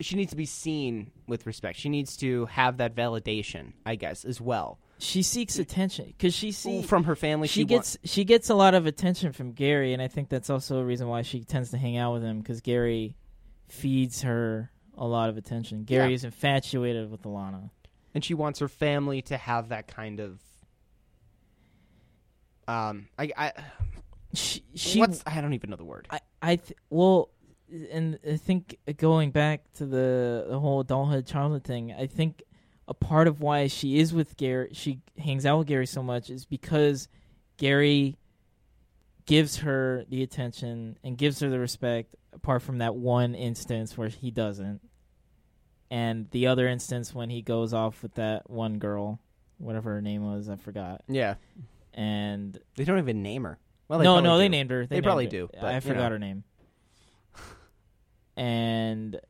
Speaker 2: she needs to be seen with respect. She needs to have that validation, I guess, as well.
Speaker 1: she seeks attention because she sees
Speaker 2: from her family
Speaker 1: she,
Speaker 2: she,
Speaker 1: gets she gets a lot of attention from Gary, and I think that's also a reason why she tends to hang out with him because Gary feeds her a lot of attention. Gary
Speaker 2: Yeah.
Speaker 1: is infatuated with Alana.
Speaker 2: and she wants her family to have that kind of um i i
Speaker 1: She, she
Speaker 2: what's i don't even know the word
Speaker 1: I, I th- well, and I think going back to the the whole adulthood childhood thing, I think a part of why she is with Gary, she hangs out with Gary so much, is because Gary gives her the attention and gives her the respect. Apart from that one instance where he doesn't, and the other instance when he goes off with that one girl, whatever her name was, I forgot.
Speaker 2: yeah
Speaker 1: And
Speaker 2: they don't even name her well they
Speaker 1: no, no, they
Speaker 2: do.
Speaker 1: named her.
Speaker 2: They
Speaker 1: named
Speaker 2: probably
Speaker 1: her.
Speaker 2: do, but,
Speaker 1: I forgot
Speaker 2: know.
Speaker 1: her name. And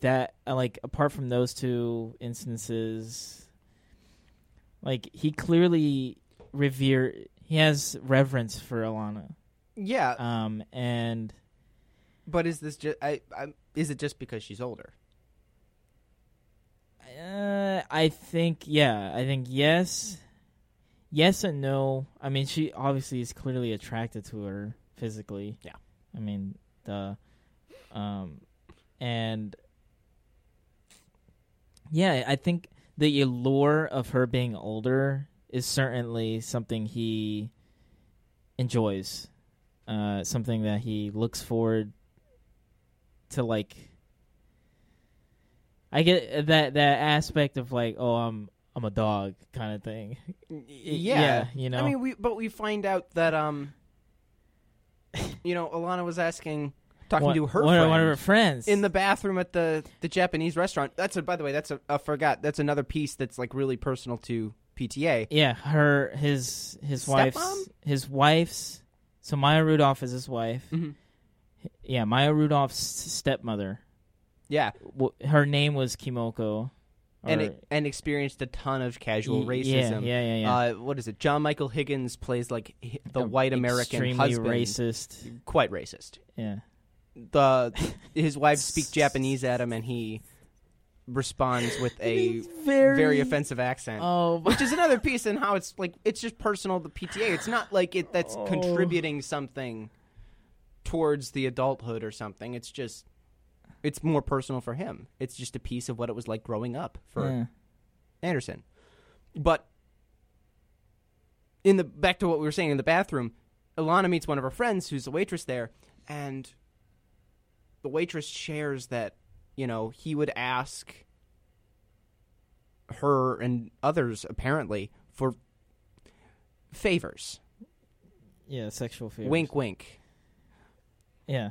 Speaker 1: that, like, apart from those two instances, like he clearly revere. He has reverence for Alana.
Speaker 2: yeah
Speaker 1: Um, and
Speaker 2: but is this just I, I is it just because she's older
Speaker 1: uh, I think, yeah, I think yes, yes and no. I mean, she obviously is clearly attracted to her physically.
Speaker 2: Yeah.
Speaker 1: I mean, the, um, and yeah, I think the allure of her being older is certainly something he enjoys. Uh, something that he looks forward to, like. I get that that aspect of like, oh, I'm I'm a dog kind of thing.
Speaker 2: yeah,
Speaker 1: you know.
Speaker 2: i mean we but we find out that um you know alana was asking talking
Speaker 1: one,
Speaker 2: to her
Speaker 1: one,
Speaker 2: friend
Speaker 1: one of her friends
Speaker 2: in the bathroom at the the japanese restaurant that's a by the way that's a i forgot that's another piece that's like really personal to pta
Speaker 1: yeah, her his his
Speaker 2: Stepmom?
Speaker 1: wife's his wife's. So Maya Rudolph is his wife.
Speaker 2: Mhm.
Speaker 1: Yeah, Maya Rudolph's stepmother.
Speaker 2: yeah
Speaker 1: Her name was Kimoko.
Speaker 2: and it, and experienced a ton of casual
Speaker 1: y-
Speaker 2: racism.
Speaker 1: Yeah, yeah, yeah. yeah.
Speaker 2: Uh, what is it? John Michael Higgins plays like the
Speaker 1: A-
Speaker 2: white American
Speaker 1: extremely
Speaker 2: husband,
Speaker 1: racist.
Speaker 2: quite racist.
Speaker 1: Yeah.
Speaker 2: The his wife speaks Japanese at him, and he responds with a
Speaker 1: very,
Speaker 2: very offensive accent.
Speaker 1: Oh,
Speaker 2: which is another piece in how it's like it's just personal to PTA. It's not like it that's
Speaker 1: Oh.
Speaker 2: contributing something towards the adulthood or something. It's just It's more personal for him. It's just a piece of what it was like growing up for
Speaker 1: Yeah.
Speaker 2: Anderson. But in the back to what we were saying in the bathroom, Alana meets one of her friends who's a waitress there, and the waitress shares that, you know, he would ask her and others apparently for favors.
Speaker 1: yeah, sexual favors.
Speaker 2: Wink wink.
Speaker 1: Yeah.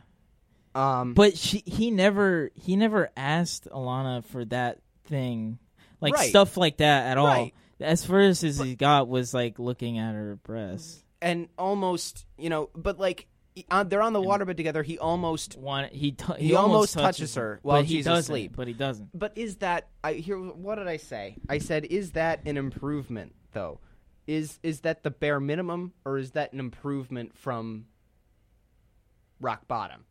Speaker 2: Um
Speaker 1: But she he never he never asked Alana for that thing. Like
Speaker 2: Right.
Speaker 1: stuff like that at all. As first as he got was like looking at her breasts.
Speaker 2: and almost, you know, but like he- uh, they're on the waterbed together, he almost
Speaker 1: One he t-
Speaker 2: He
Speaker 1: he,
Speaker 2: almost
Speaker 1: touches,
Speaker 2: her while
Speaker 1: but he
Speaker 2: she's
Speaker 1: doesn't,
Speaker 2: asleep.
Speaker 1: But he doesn't.
Speaker 2: But is that I here? What did I say? I said, is that an improvement though? Is is that the bare minimum, or is that an improvement from rock bottom?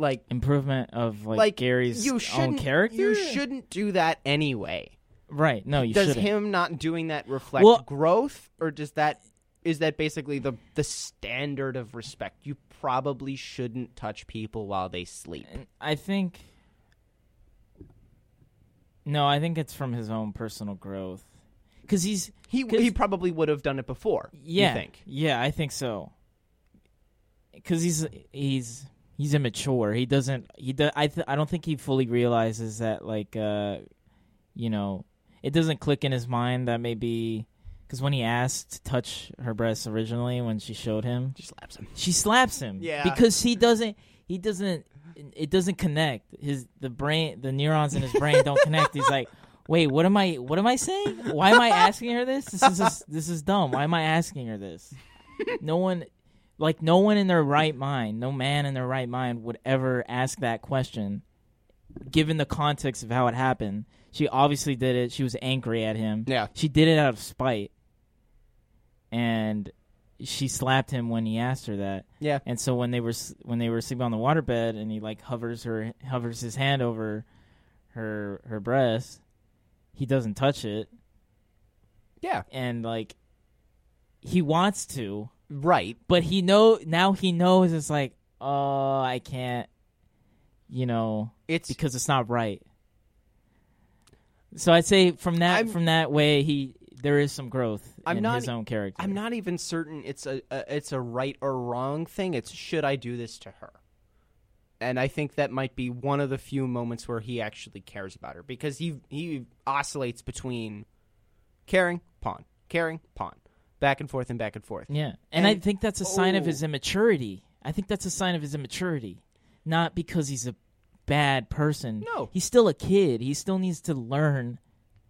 Speaker 2: Like,
Speaker 1: Improvement of like,
Speaker 2: like
Speaker 1: Gary's
Speaker 2: you
Speaker 1: own
Speaker 2: shouldn't
Speaker 1: character.
Speaker 2: you shouldn't do that anyway.
Speaker 1: Right. No, you
Speaker 2: does
Speaker 1: shouldn't.
Speaker 2: him not doing that reflect
Speaker 1: Well-
Speaker 2: growth, or does that is that basically the the standard of respect? You probably shouldn't touch people while they sleep.
Speaker 1: I think. No, I think it's from his own personal growth. Because he's
Speaker 2: He
Speaker 1: 'Cause-
Speaker 2: he probably would have done it before.
Speaker 1: yeah,
Speaker 2: You think?
Speaker 1: yeah, I think so. Because he's he's he's immature. He doesn't. He do, I th- I don't think he fully realizes that like uh, you know, it doesn't click in his mind that maybe because when he asked to touch her breasts originally when she showed him,
Speaker 2: she slaps him.
Speaker 1: she slaps him.
Speaker 2: Yeah.
Speaker 1: because he doesn't. He doesn't. It doesn't connect. His the brain, the neurons in his brain don't connect. He's like, wait, what am I? What am I saying? Why am I asking her this? This is this, this is dumb. Why am I asking her this? No one, like no one in their right mind, no man in their right mind would ever ask that question, given the context of how it happened. She obviously did it. She was angry at him.
Speaker 2: Yeah.
Speaker 1: She did it out of spite. And she slapped him when he asked her that.
Speaker 2: Yeah.
Speaker 1: And so when they were when they were sleeping on the waterbed and he like hovers her hovers his hand over her her breast, he doesn't touch it
Speaker 2: Yeah.
Speaker 1: and like he wants to,
Speaker 2: Right.
Speaker 1: but he know now he knows it's like, "Oh, I can't." You know,
Speaker 2: It's
Speaker 1: because it's not right. So I'd say from that
Speaker 2: I'm-
Speaker 1: from that way he there is some growth
Speaker 2: I'm
Speaker 1: in
Speaker 2: not-
Speaker 1: his own character.
Speaker 2: I'm not even certain it's a, a it's a right or wrong thing. It's should I do this to her? And I think that might be one of the few moments where he actually cares about her because he he oscillates between caring, pawn, caring, pawn, back and forth and back and forth.
Speaker 1: Yeah, and, I think that's a sign of
Speaker 2: oh.
Speaker 1: his immaturity. I think that's a sign of his immaturity, not because he's a bad person.
Speaker 2: No.
Speaker 1: he's still a kid. He still needs to learn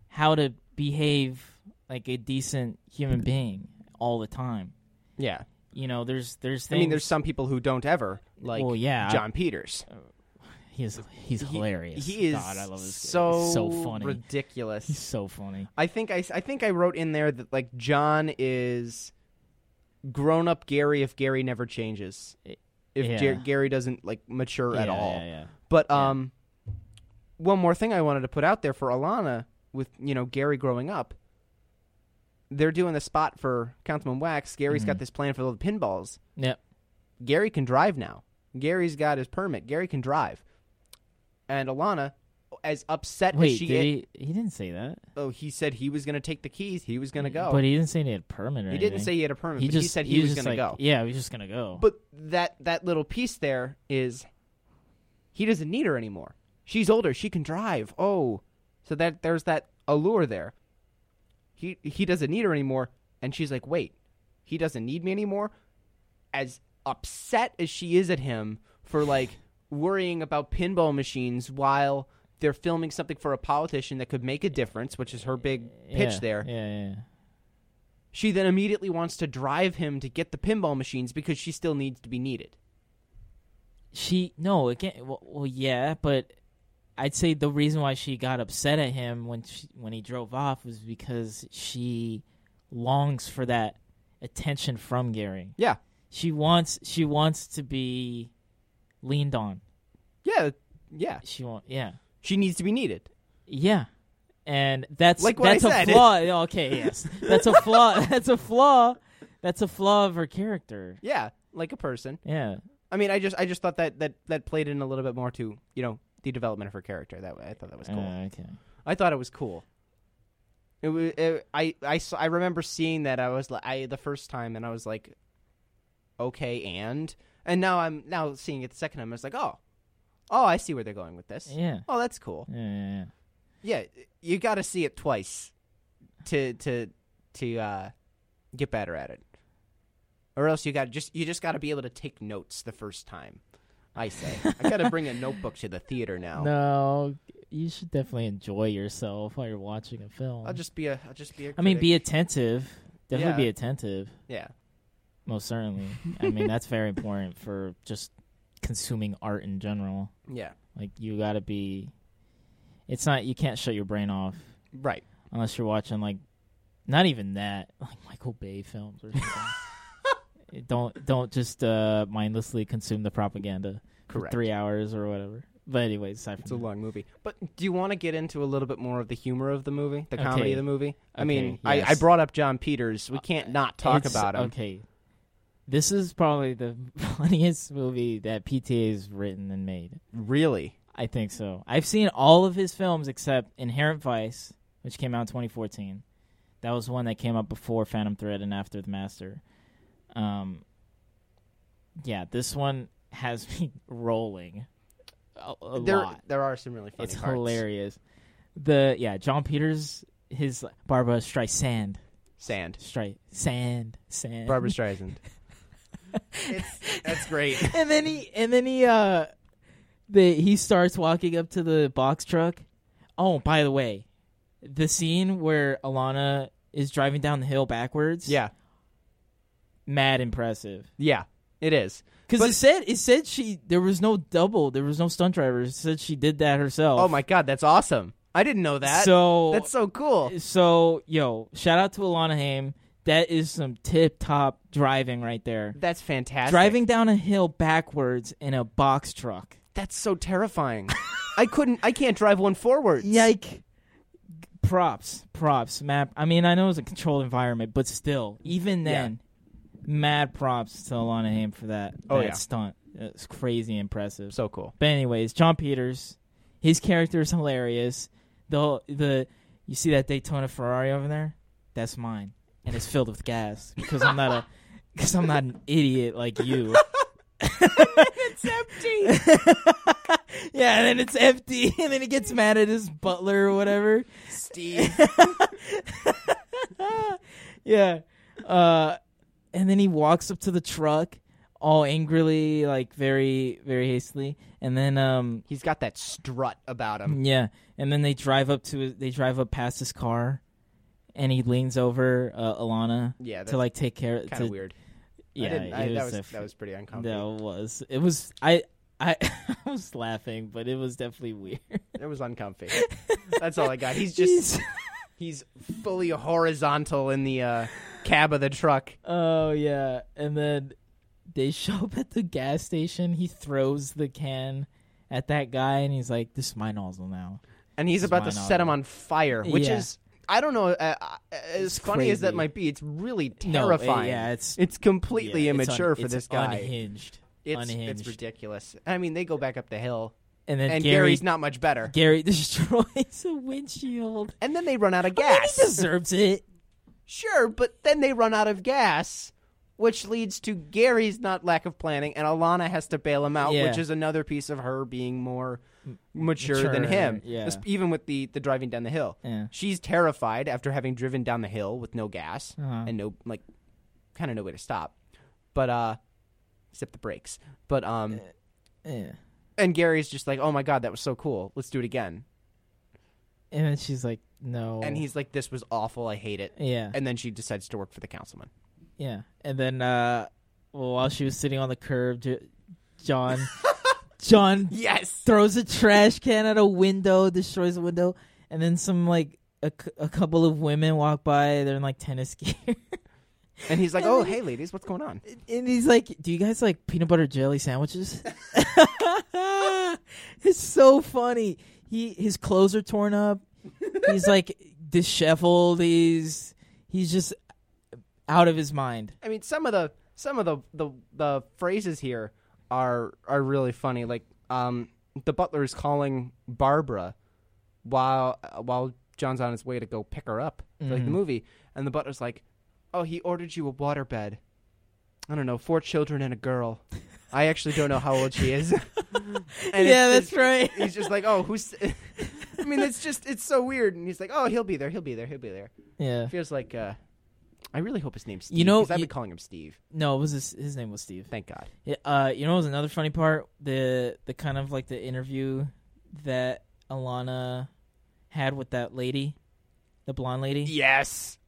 Speaker 1: how to behave like a decent human being all the time.
Speaker 2: Yeah.
Speaker 1: You know, there's there's
Speaker 2: I mean, there's some people who don't ever like
Speaker 1: Well, yeah,
Speaker 2: Jon Peters.
Speaker 1: he's he's
Speaker 2: He-
Speaker 1: hilarious.
Speaker 2: He is
Speaker 1: God, I love this
Speaker 2: so
Speaker 1: He's so funny.
Speaker 2: ridiculous.
Speaker 1: He's so funny.
Speaker 2: I think I, I think I wrote in there that like Jon is grown up Gary if Gary never changes. If
Speaker 1: Yeah.
Speaker 2: Jer- Gary doesn't like mature at all.
Speaker 1: Yeah, yeah.
Speaker 2: But
Speaker 1: Yeah.
Speaker 2: um one more thing I wanted to put out there for Alana with, you know, Gary growing up. They're doing the spot for Councilman Wachs. Gary's got
Speaker 1: Mhm.
Speaker 2: this plan for the pinballs.
Speaker 1: Yep.
Speaker 2: Gary can drive now. Gary's got his permit. Gary can drive. And Alana, as upset
Speaker 1: Wait,
Speaker 2: as she
Speaker 1: did
Speaker 2: is,
Speaker 1: he? He didn't say that.
Speaker 2: oh, he said he was going to take the keys. He was going to go.
Speaker 1: But he didn't say he had a permit or
Speaker 2: He didn't say he had a permit,
Speaker 1: He
Speaker 2: but
Speaker 1: just
Speaker 2: he said he, was,
Speaker 1: just
Speaker 2: going to go.
Speaker 1: Yeah, he was just gonna go.
Speaker 2: But that that little piece there is he doesn't need her anymore. She's older, she can drive. Oh. So that there's that allure there. He he doesn't need her anymore and she's like, "Wait. He doesn't need me anymore?" As upset as she is at him for like worrying about pinball machines while they're filming something for a politician that could make a difference, which is her big pitch
Speaker 1: yeah,
Speaker 2: there.
Speaker 1: Yeah, yeah.
Speaker 2: She then immediately wants to drive him to get the pinball machines because she still needs to be needed.
Speaker 1: She no again. Well, well, yeah, but I'd say the reason why she got upset at him when she, when he drove off was because she longs for that attention from Gary.
Speaker 2: Yeah.
Speaker 1: She wants she wants to be leaned on.
Speaker 2: Yeah, yeah.
Speaker 1: She want yeah
Speaker 2: She needs to be needed.
Speaker 1: yeah, and that's
Speaker 2: Like what I
Speaker 1: that's
Speaker 2: said.
Speaker 1: a flaw. Oh, okay, yes, that's a flaw. that's a flaw. That's a flaw of her character.
Speaker 2: Yeah, like a person.
Speaker 1: Yeah.
Speaker 2: I mean, I just I just thought that that that played in a little bit more to you know the development of her character. That way, I thought that was cool.
Speaker 1: Uh, okay.
Speaker 2: I thought it was cool. It was. It, I I saw, I remember seeing that. I was like, I the first time, and I was like, okay, and and now I'm now seeing it the second time. I was like, oh, oh, I see where they're going with this.
Speaker 1: Yeah.
Speaker 2: Oh, that's cool.
Speaker 1: Yeah. yeah, yeah.
Speaker 2: Yeah, you got to see it twice to to to uh, get better at it, or else you got just you just got to be able to take notes the first time. I say, I got to bring a notebook to the theater now.
Speaker 1: No, you should definitely enjoy yourself while you're watching a film.
Speaker 2: I'll just be a. I'll just be a.
Speaker 1: I mean, be attentive. Definitely be attentive.
Speaker 2: yeah.
Speaker 1: Most certainly. I mean, that's very important for just consuming art in general.
Speaker 2: Yeah.
Speaker 1: Like you got to be. It's not. You can't shut your brain off
Speaker 2: Right.
Speaker 1: unless you're watching like, not even that, like Michael Bay films or something. don't don't just uh, mindlessly consume the propaganda for three hours or whatever. But anyways, aside
Speaker 2: It's a long movie. But do you want to get into a little bit more of the humor of the movie, the
Speaker 1: Okay.
Speaker 2: comedy of the movie? I mean,
Speaker 1: Okay,
Speaker 2: I, I brought up Jon Peters. We can't not talk
Speaker 1: It's-
Speaker 2: about him.
Speaker 1: Okay. This is probably the funniest movie that PTA has written and made.
Speaker 2: Really?
Speaker 1: I think so. I've seen all of his films except Inherent Vice, which came out in 2014. That was one that came out before Phantom Thread and after The Master. Um, yeah, this one has me rolling a, a
Speaker 2: there,
Speaker 1: lot.
Speaker 2: there are some really funny
Speaker 1: It's
Speaker 2: parts.
Speaker 1: hilarious. The yeah, Jon Peters, his Barbra Streisand,
Speaker 2: Sand.
Speaker 1: Stri sand, sand.
Speaker 2: Barbra Streisand. it's, that's great.
Speaker 1: and then he and then he uh the he starts walking up to the box truck. Oh, by the way, the scene where Alana is driving down the hill backwards.
Speaker 2: Yeah.
Speaker 1: Mad impressive.
Speaker 2: Yeah. It is.
Speaker 1: Because
Speaker 2: But-
Speaker 1: it said it said she there was no double, there was no stunt driver. It said she did that herself.
Speaker 2: Oh my god, that's awesome. I didn't know that.
Speaker 1: So
Speaker 2: that's so cool.
Speaker 1: so yo, shout out to Alana Haim. That is some tip top driving right there.
Speaker 2: That's fantastic.
Speaker 1: Driving down a hill backwards in a box truck.
Speaker 2: That's so terrifying. I couldn't. I can't drive one forward.
Speaker 1: Yike. Props, props, map. I mean, I know it's a controlled environment, but still, even then, mad props to Alana Haim for that,
Speaker 2: Oh,
Speaker 1: that
Speaker 2: yeah.
Speaker 1: stunt. It's crazy impressive.
Speaker 2: So cool.
Speaker 1: But anyways, Jon Peters, his character is hilarious. The the you see that Daytona Ferrari over there? That's mine, and it's filled with gas because I'm not a because I'm not an idiot like you.
Speaker 2: it's empty.
Speaker 1: yeah, and then it's empty, and then he gets mad at his butler or whatever.
Speaker 2: Steve.
Speaker 1: yeah. Uh, and then he walks up to the truck all angrily, like very, very hastily. And then, um,
Speaker 2: He's got that strut about him.
Speaker 1: yeah. And then they drive up to, they drive up past his car and he leans over, uh, Alana
Speaker 2: Yeah,
Speaker 1: to like take care
Speaker 2: kind of weird.
Speaker 1: Yeah.
Speaker 2: I didn't, I,
Speaker 1: it
Speaker 2: that was
Speaker 1: def-
Speaker 2: that was pretty uncomfortable.
Speaker 1: that was, it was, I, I, I was laughing, but it was definitely weird.
Speaker 2: It was uncomfy. That's all I got. He's just he's fully horizontal in the uh, cab of the truck.
Speaker 1: Oh yeah, and then they show up at the gas station. He throws the can at that guy, and he's like, "This is my nozzle now."
Speaker 2: and he's about to
Speaker 1: mine
Speaker 2: set him on fire, which
Speaker 1: Yeah.
Speaker 2: is I don't know. Uh, uh, as
Speaker 1: It's
Speaker 2: funny as that might be, it's really
Speaker 1: No,
Speaker 2: terrifying.
Speaker 1: yeah, it's
Speaker 2: it's completely
Speaker 1: yeah, it's
Speaker 2: immature
Speaker 1: un-
Speaker 2: for this guy.
Speaker 1: Unhinged.
Speaker 2: It's
Speaker 1: unhinged.
Speaker 2: it's ridiculous. I mean, they go back up the hill,
Speaker 1: And then
Speaker 2: and
Speaker 1: Gary,
Speaker 2: Gary's not much better.
Speaker 1: Gary destroys a windshield.
Speaker 2: And then they run out of
Speaker 1: I mean,
Speaker 2: gas.
Speaker 1: he deserves it.
Speaker 2: Sure, but then they run out of gas, which leads to Gary's not lack of planning, and Alana has to bail him out,
Speaker 1: Yeah.
Speaker 2: which is another piece of her being more mature, than
Speaker 1: mature,
Speaker 2: him.
Speaker 1: yeah.
Speaker 2: Es- even with the the driving down the hill,
Speaker 1: Yeah.
Speaker 2: she's terrified after having driven down the hill with no gas
Speaker 1: Uh-huh.
Speaker 2: and no like, kind of no way to stop, but uh, except the brakes. But um,
Speaker 1: Yeah.
Speaker 2: and Gary's just like, oh my god, that was so cool. Let's do it again.
Speaker 1: And then she's like, "No."
Speaker 2: And he's like, this was awful. I hate it.
Speaker 1: yeah,
Speaker 2: And then she decides to work for the councilman.
Speaker 1: yeah. And then, uh, well, while she was sitting on the curb, J- Jon, Jon
Speaker 2: Yes.
Speaker 1: throws a trash can at a window, destroys a window, and then some like a, c- a couple of women walk by. They're in like tennis gear,
Speaker 2: And he's like, oh hey ladies, what's going on?
Speaker 1: and he's like, "Do you guys like peanut butter jelly sandwiches?" it's so funny. He his clothes are torn up. He's like disheveled. He's he's just out of his mind.
Speaker 2: I mean, some of the some of the the, the phrases here are are really funny. Like um, the butler is calling Barbra while while Jon's on his way to go pick her up for like the
Speaker 1: Mhm.
Speaker 2: movie, and the butler's like, "Oh, he ordered you a waterbed. I don't know, four children and a girl. I actually don't know how old she is." And
Speaker 1: yeah, that's right.
Speaker 2: He's just like, "Oh, who's?" I mean, it's just it's so weird, and he's like, "Oh, he'll be there. He'll be there. He'll be there."
Speaker 1: yeah.
Speaker 2: Feels like uh, I really hope his name's Steve.
Speaker 1: You know,
Speaker 2: I've been calling him Steve.
Speaker 1: No, it was his, his name was Steve.
Speaker 2: Thank God.
Speaker 1: Yeah, uh, you know, what was another funny part the the kind of like the interview that Alana had with that lady, the blonde lady.
Speaker 2: Yes.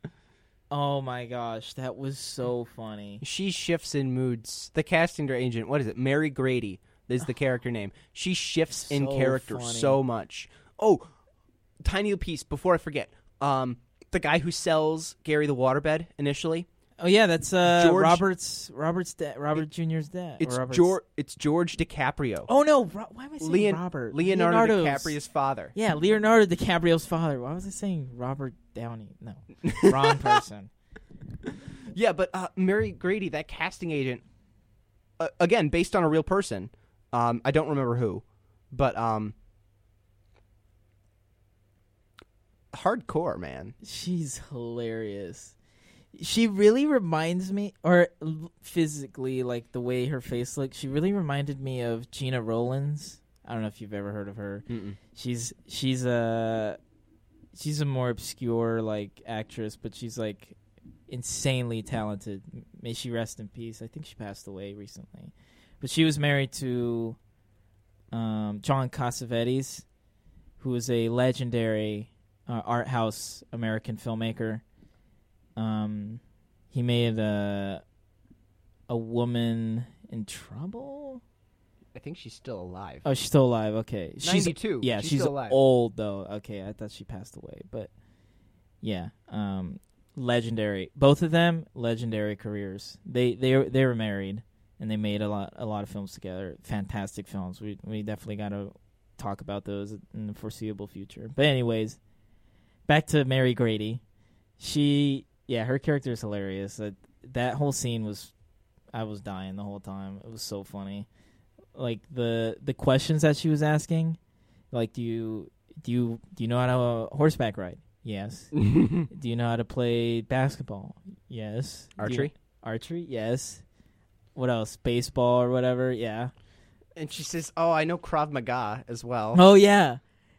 Speaker 1: Oh my gosh, that was so funny.
Speaker 2: She shifts in moods. The casting agent, what is it? Mary Grady is the character name. She shifts in character
Speaker 1: funny.
Speaker 2: so much. Oh, tiny piece before I forget. Um, the guy who sells Gary the waterbed initially.
Speaker 1: Oh yeah, that's uh
Speaker 2: George-
Speaker 1: Robert's Robert's dad, Robert Jr.'s dad.
Speaker 2: It's
Speaker 1: Robert's-
Speaker 2: George. It's George DiCaprio.
Speaker 1: Oh no, Ro- why am I saying
Speaker 2: Leon-
Speaker 1: Robert?
Speaker 2: Leonardo
Speaker 1: Leonardo's-
Speaker 2: DiCaprio's father.
Speaker 1: Yeah, Leonardo DiCaprio's father. Why was I saying Robert Downey? No, wrong person.
Speaker 2: Yeah, but uh, Mary Grady, that casting agent, uh, again based on a real person. Um, I don't remember who, but um, hardcore man.
Speaker 1: She's hilarious. She really reminds me, or physically, like the way her face looks. She really reminded me of Gena Rowlands. I don't know if you've ever heard of her.
Speaker 2: Mm-mm.
Speaker 1: She's she's a she's a more obscure like actress, but she's like insanely talented. May she rest in peace. I think she passed away recently, but she was married to um, John Cassavetes, who is a legendary uh, art house American filmmaker. Um, he made a a woman in trouble.
Speaker 2: I think she's still alive.
Speaker 1: Oh, she's still alive. Okay, she's
Speaker 2: Ninety-two.
Speaker 1: yeah,
Speaker 2: she's,
Speaker 1: she's,
Speaker 2: still alive.
Speaker 1: old though. Okay, I thought she passed away, but yeah, um, legendary. Both of them legendary careers. They they were- they were married and they made a lot a lot of films together. Fantastic films. We we definitely got to talk about those in the foreseeable future. But anyways, back to Mary Grady. She yeah, her character is hilarious. That that whole scene was I was dying the whole time. It was so funny. Like the the questions that she was asking like do you do you do you know how to uh, horseback ride? Yes. Do you know how to play basketball? Yes. Do you-
Speaker 2: Archery?
Speaker 1: archery yes. What else? Baseball or whatever? Yeah.
Speaker 2: And she says, "Oh, I know Krav Maga as well."
Speaker 1: oh yeah.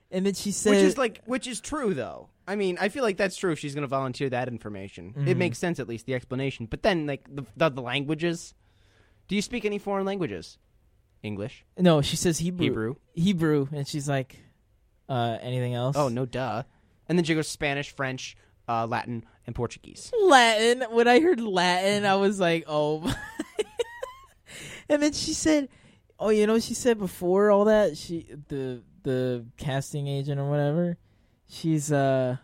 Speaker 1: And then she said
Speaker 2: which is like, which is true though. I mean, I feel like that's true. If she's going to volunteer that information, it
Speaker 1: Mhm.
Speaker 2: makes sense at least the explanation. But then, like the, the the languages. Do you speak any foreign languages? English,
Speaker 1: no she says hebrew
Speaker 2: Hebrew.
Speaker 1: hebrew and she's like uh anything else
Speaker 2: Oh no, duh. And then she goes Spanish, French, uh, Latin, and Portuguese.
Speaker 1: Latin. When I heard Latin, I was like, oh. my. and then she said, oh, you know, she said before all that, she the the casting agent or whatever, she's uh,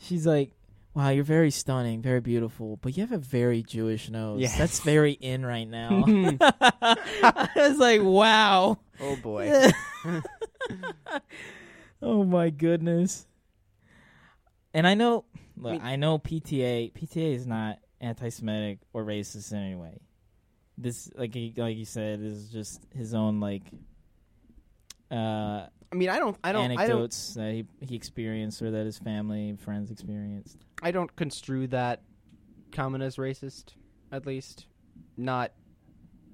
Speaker 1: she's like, wow, you're very stunning, very beautiful, but you have a very Jewish nose.
Speaker 2: Yes.
Speaker 1: That's very in right now. I was like, wow.
Speaker 2: Oh boy.
Speaker 1: oh my goodness. And I know, look,
Speaker 2: mean-
Speaker 1: I know PTA. PTA is not anti-Semitic or racist in any way. This, like, he, like you said, is just his own like uh,
Speaker 2: I mean, I don't, I don't, I don't,
Speaker 1: anecdotes that he he experienced or that his family friends experienced.
Speaker 2: I don't construe that comment as racist. At least, not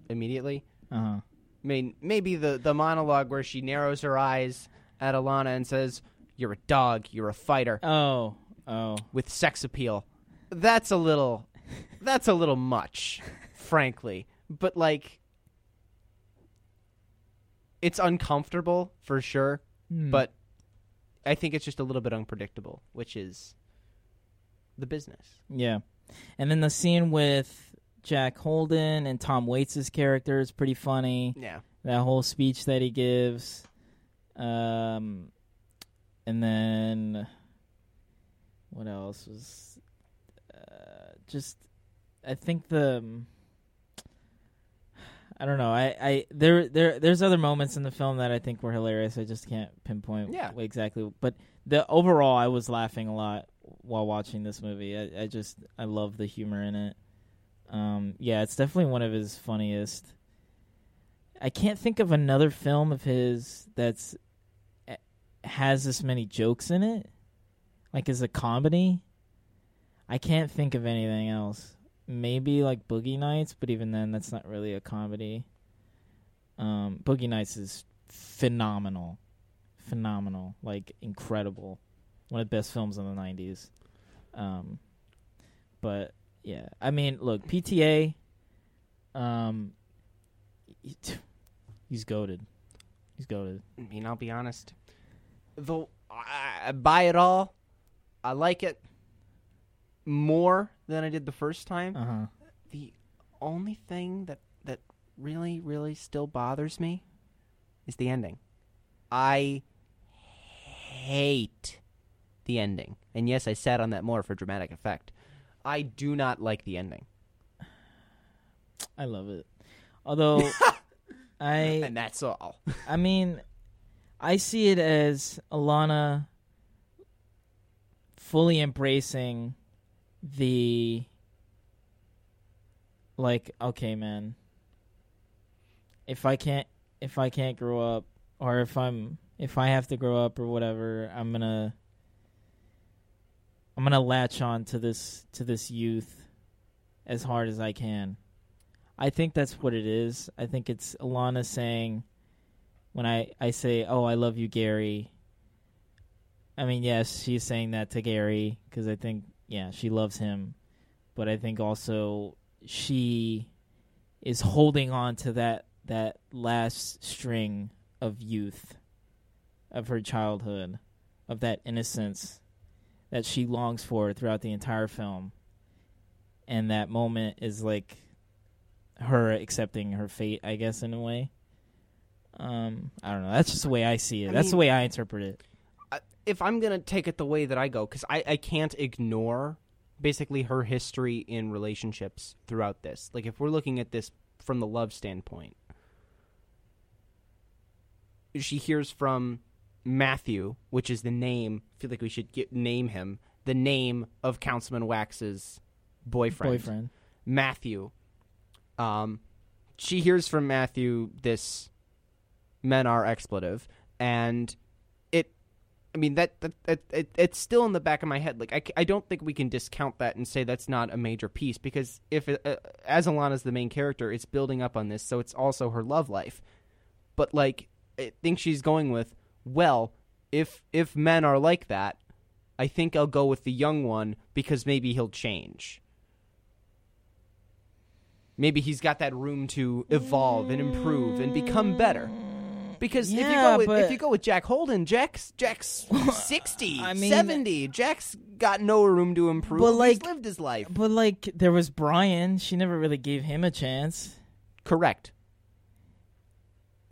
Speaker 2: immediately.
Speaker 1: Uh huh.
Speaker 2: I mean, maybe the the monologue where she narrows her eyes at Alana and says, "You're a dog. You're a fighter
Speaker 1: Oh, oh.
Speaker 2: with sex appeal." That's a little, that's a little much, frankly. But like, it's uncomfortable for sure.
Speaker 1: Hmm.
Speaker 2: But I think it's just a little bit unpredictable, which is the business.
Speaker 1: Yeah. And then the scene with Jack Holden and Tom Waits' character is pretty funny.
Speaker 2: Yeah.
Speaker 1: That whole speech that he gives. Um and then what else was uh, just I think the um, I don't know. I, I there there there's other moments in the film that I think were hilarious. I just can't pinpoint
Speaker 2: Yeah.
Speaker 1: exactly. But the overall, I was laughing a lot while watching this movie. I, I just I love the humor in it. Um, yeah, it's definitely one of his funniest. I can't think of another film of his that's eh, has this many jokes in it. Like as a comedy. I can't think of anything else. Maybe like Boogie Nights, but even then that's not really a comedy. Um Boogie Nights is phenomenal. Phenomenal. Like incredible. One of the best films in the 90s. Um but yeah, I mean, look, PTA um he's goaded. He's goaded.
Speaker 2: I mean, I'll be honest. Though I, I buy it all, I like it more than I did the first time.
Speaker 1: Uh-huh.
Speaker 2: the only thing that that really really still bothers me is the ending. I hate the ending. And yes, I sat on that more for dramatic effect. I do not like the ending.
Speaker 1: I love it. Although I
Speaker 2: and that's all.
Speaker 1: I mean, I see it as Alana fully embracing the like okay man if I can't if I can't grow up or if I'm if I have to grow up or whatever I'm to I'm to latch on to this to this youth as hard as I can. I think that's what it is. I think it's Alana saying when I, I say, "Oh, I love you, Gary." I mean, yes, she's saying that to Gary because I think, yeah, she loves him, but I think also she is holding on to that that last string of youth, of her childhood, of that innocence that she longs for throughout the entire film, and that moment is like her accepting her fate, I guess, in a way. Um, I don't know. That's just the way I see it.
Speaker 2: I
Speaker 1: That's the way I interpret it.
Speaker 2: If I'm gonna take it the way that I go, because I, I can't ignore basically her history in relationships throughout this. Like if we're looking at this from the love standpoint, she hears from Matthew, which is the name. I feel like we should get, name him the name of Councilman Wachs's boyfriend.
Speaker 1: Boyfriend.
Speaker 2: Matthew. Um, she hears from Matthew this men are expletive, and. I mean that that, that it, it's still in the back of my head. Like I, I don't think we can discount that and say that's not a major piece because if it, uh, as Alana's the main character, it's building up on this, so it's also her love life. But like I think she's going with well, if if men are like that, I think I'll go with the young one because maybe he'll change. Maybe he's got that room to evolve and improve and become better. Because if you go with, if you go with Jack Holden, Jack's Jack's 60,
Speaker 1: I mean-
Speaker 2: 70. Jack's got no room to improve.
Speaker 1: But,
Speaker 2: He's lived his life.
Speaker 1: But like, there was Brian. She never really gave him a chance.
Speaker 2: Correct.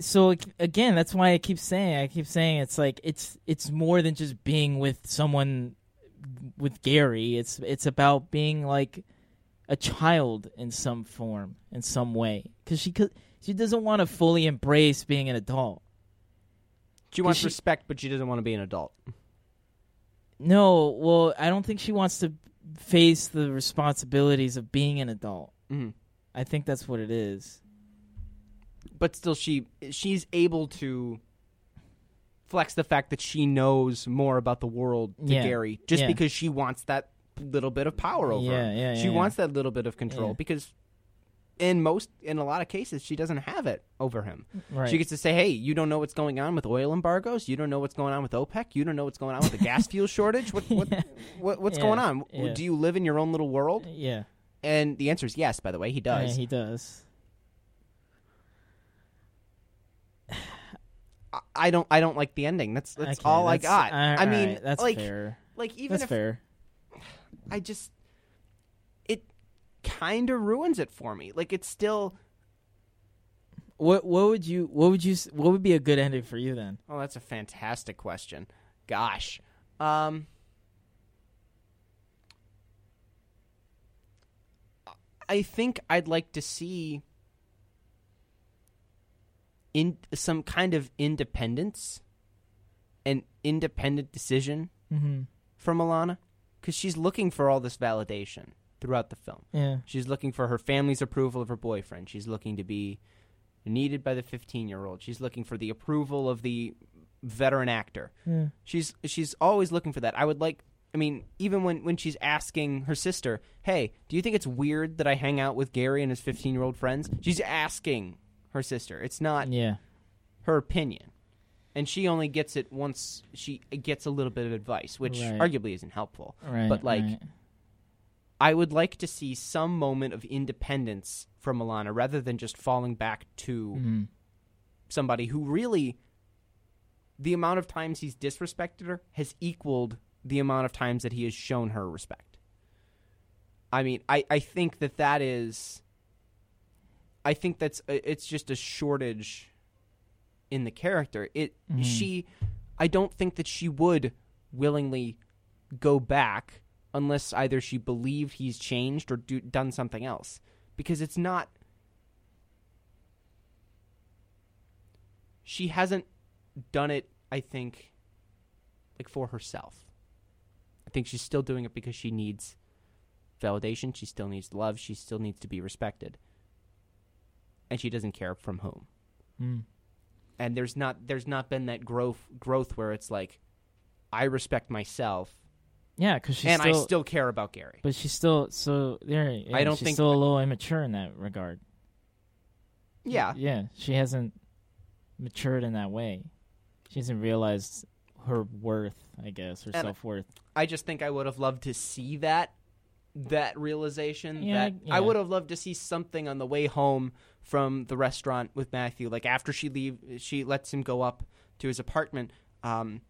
Speaker 1: So ag- again, that's why I keep saying. I keep saying it's like it's it's more than just being with someone with Gary. It's it's about being like a child in some form, in some way, because she could. She doesn't want to fully embrace being an adult.
Speaker 2: She wants
Speaker 1: she-
Speaker 2: respect, but she doesn't want to be an adult.
Speaker 1: No, well, I don't think she wants to face the responsibilities of being an adult.
Speaker 2: Mhm.
Speaker 1: I think that's what it is.
Speaker 2: But still, she she's able to flex the fact that she knows more about the world to
Speaker 1: Yeah.
Speaker 2: Gary, just
Speaker 1: Yeah.
Speaker 2: because she wants that little bit of power over
Speaker 1: Yeah,
Speaker 2: him.
Speaker 1: yeah,
Speaker 2: she wants that little bit of control because in most, in a lot of cases, she doesn't have it over him.
Speaker 1: Right.
Speaker 2: She gets to say, "Hey, you don't know what's going on with oil embargoes. You don't know what's going on with OPEC. You don't know what's going on with the gas fuel shortage. What, what,
Speaker 1: Yeah.
Speaker 2: what what's
Speaker 1: Yeah,
Speaker 2: going on?
Speaker 1: yeah.
Speaker 2: Do you live in your own little world?"
Speaker 1: yeah.
Speaker 2: And the answer is yes. By the way, he does.
Speaker 1: Yeah, he does.
Speaker 2: I- I don't. I don't like the ending. That's that's
Speaker 1: Okay,
Speaker 2: all I got.
Speaker 1: all
Speaker 2: I mean,
Speaker 1: that's
Speaker 2: like,
Speaker 1: fair.
Speaker 2: like even
Speaker 1: That's
Speaker 2: if
Speaker 1: fair.
Speaker 2: I just, kind of ruins it for me. Like it's still.
Speaker 1: What what would you what would you what would be a good ending for you then?
Speaker 2: Oh, that's a fantastic question. Gosh, um, I think I'd like to see in some kind of independence, an independent decision
Speaker 1: Mm-hmm.
Speaker 2: from Alana, because she's looking for all this validation throughout the film.
Speaker 1: Yeah.
Speaker 2: She's looking for her family's approval of her boyfriend. She's looking to be needed by the 15 year old. She's looking for the approval of the veteran actor.
Speaker 1: Yeah.
Speaker 2: She's she's always looking for that. I would like. I mean, even when when she's asking her sister, "Hey, do you think it's weird that I hang out with Gary and his 15 year old friends?" She's asking her sister. It's not
Speaker 1: Yeah.
Speaker 2: her opinion. And she only gets it once she gets a little bit of advice, which
Speaker 1: Right.
Speaker 2: arguably isn't helpful.
Speaker 1: Right.
Speaker 2: But, like,
Speaker 1: right.
Speaker 2: I would like to see some moment of independence from Alana rather than just falling back to
Speaker 1: Mhm.
Speaker 2: somebody who really the amount of times he's disrespected her has equaled the amount of times that he has shown her respect. I mean, I, I think that that is I think that's it's just a shortage in the character. It
Speaker 1: Mhm.
Speaker 2: she I don't think that she would willingly go back unless either she believed he's changed or do, done something else. Because it's not she hasn't done it i think like for herself. I think she's still doing it because she needs validation. She still needs love. She still needs to be respected. And she doesn't care from whom.
Speaker 1: Mm.
Speaker 2: and there's not there's not been that growth growth where it's like i respect myself
Speaker 1: Yeah, because she's
Speaker 2: and
Speaker 1: still,
Speaker 2: i still care about gary
Speaker 1: but she's still so there. Yeah,
Speaker 2: I don't
Speaker 1: she's
Speaker 2: think-
Speaker 1: still a little immature in that regard.
Speaker 2: yeah
Speaker 1: Yeah, she hasn't matured in that way. She hasn't realized her worth. I guess her self worth.
Speaker 2: I just think I would have loved to see that that realization.
Speaker 1: Yeah,
Speaker 2: that
Speaker 1: yeah.
Speaker 2: I would have loved to see something on the way home from the restaurant with Matthew. Like after she leave, she lets him go up to his apartment. Um,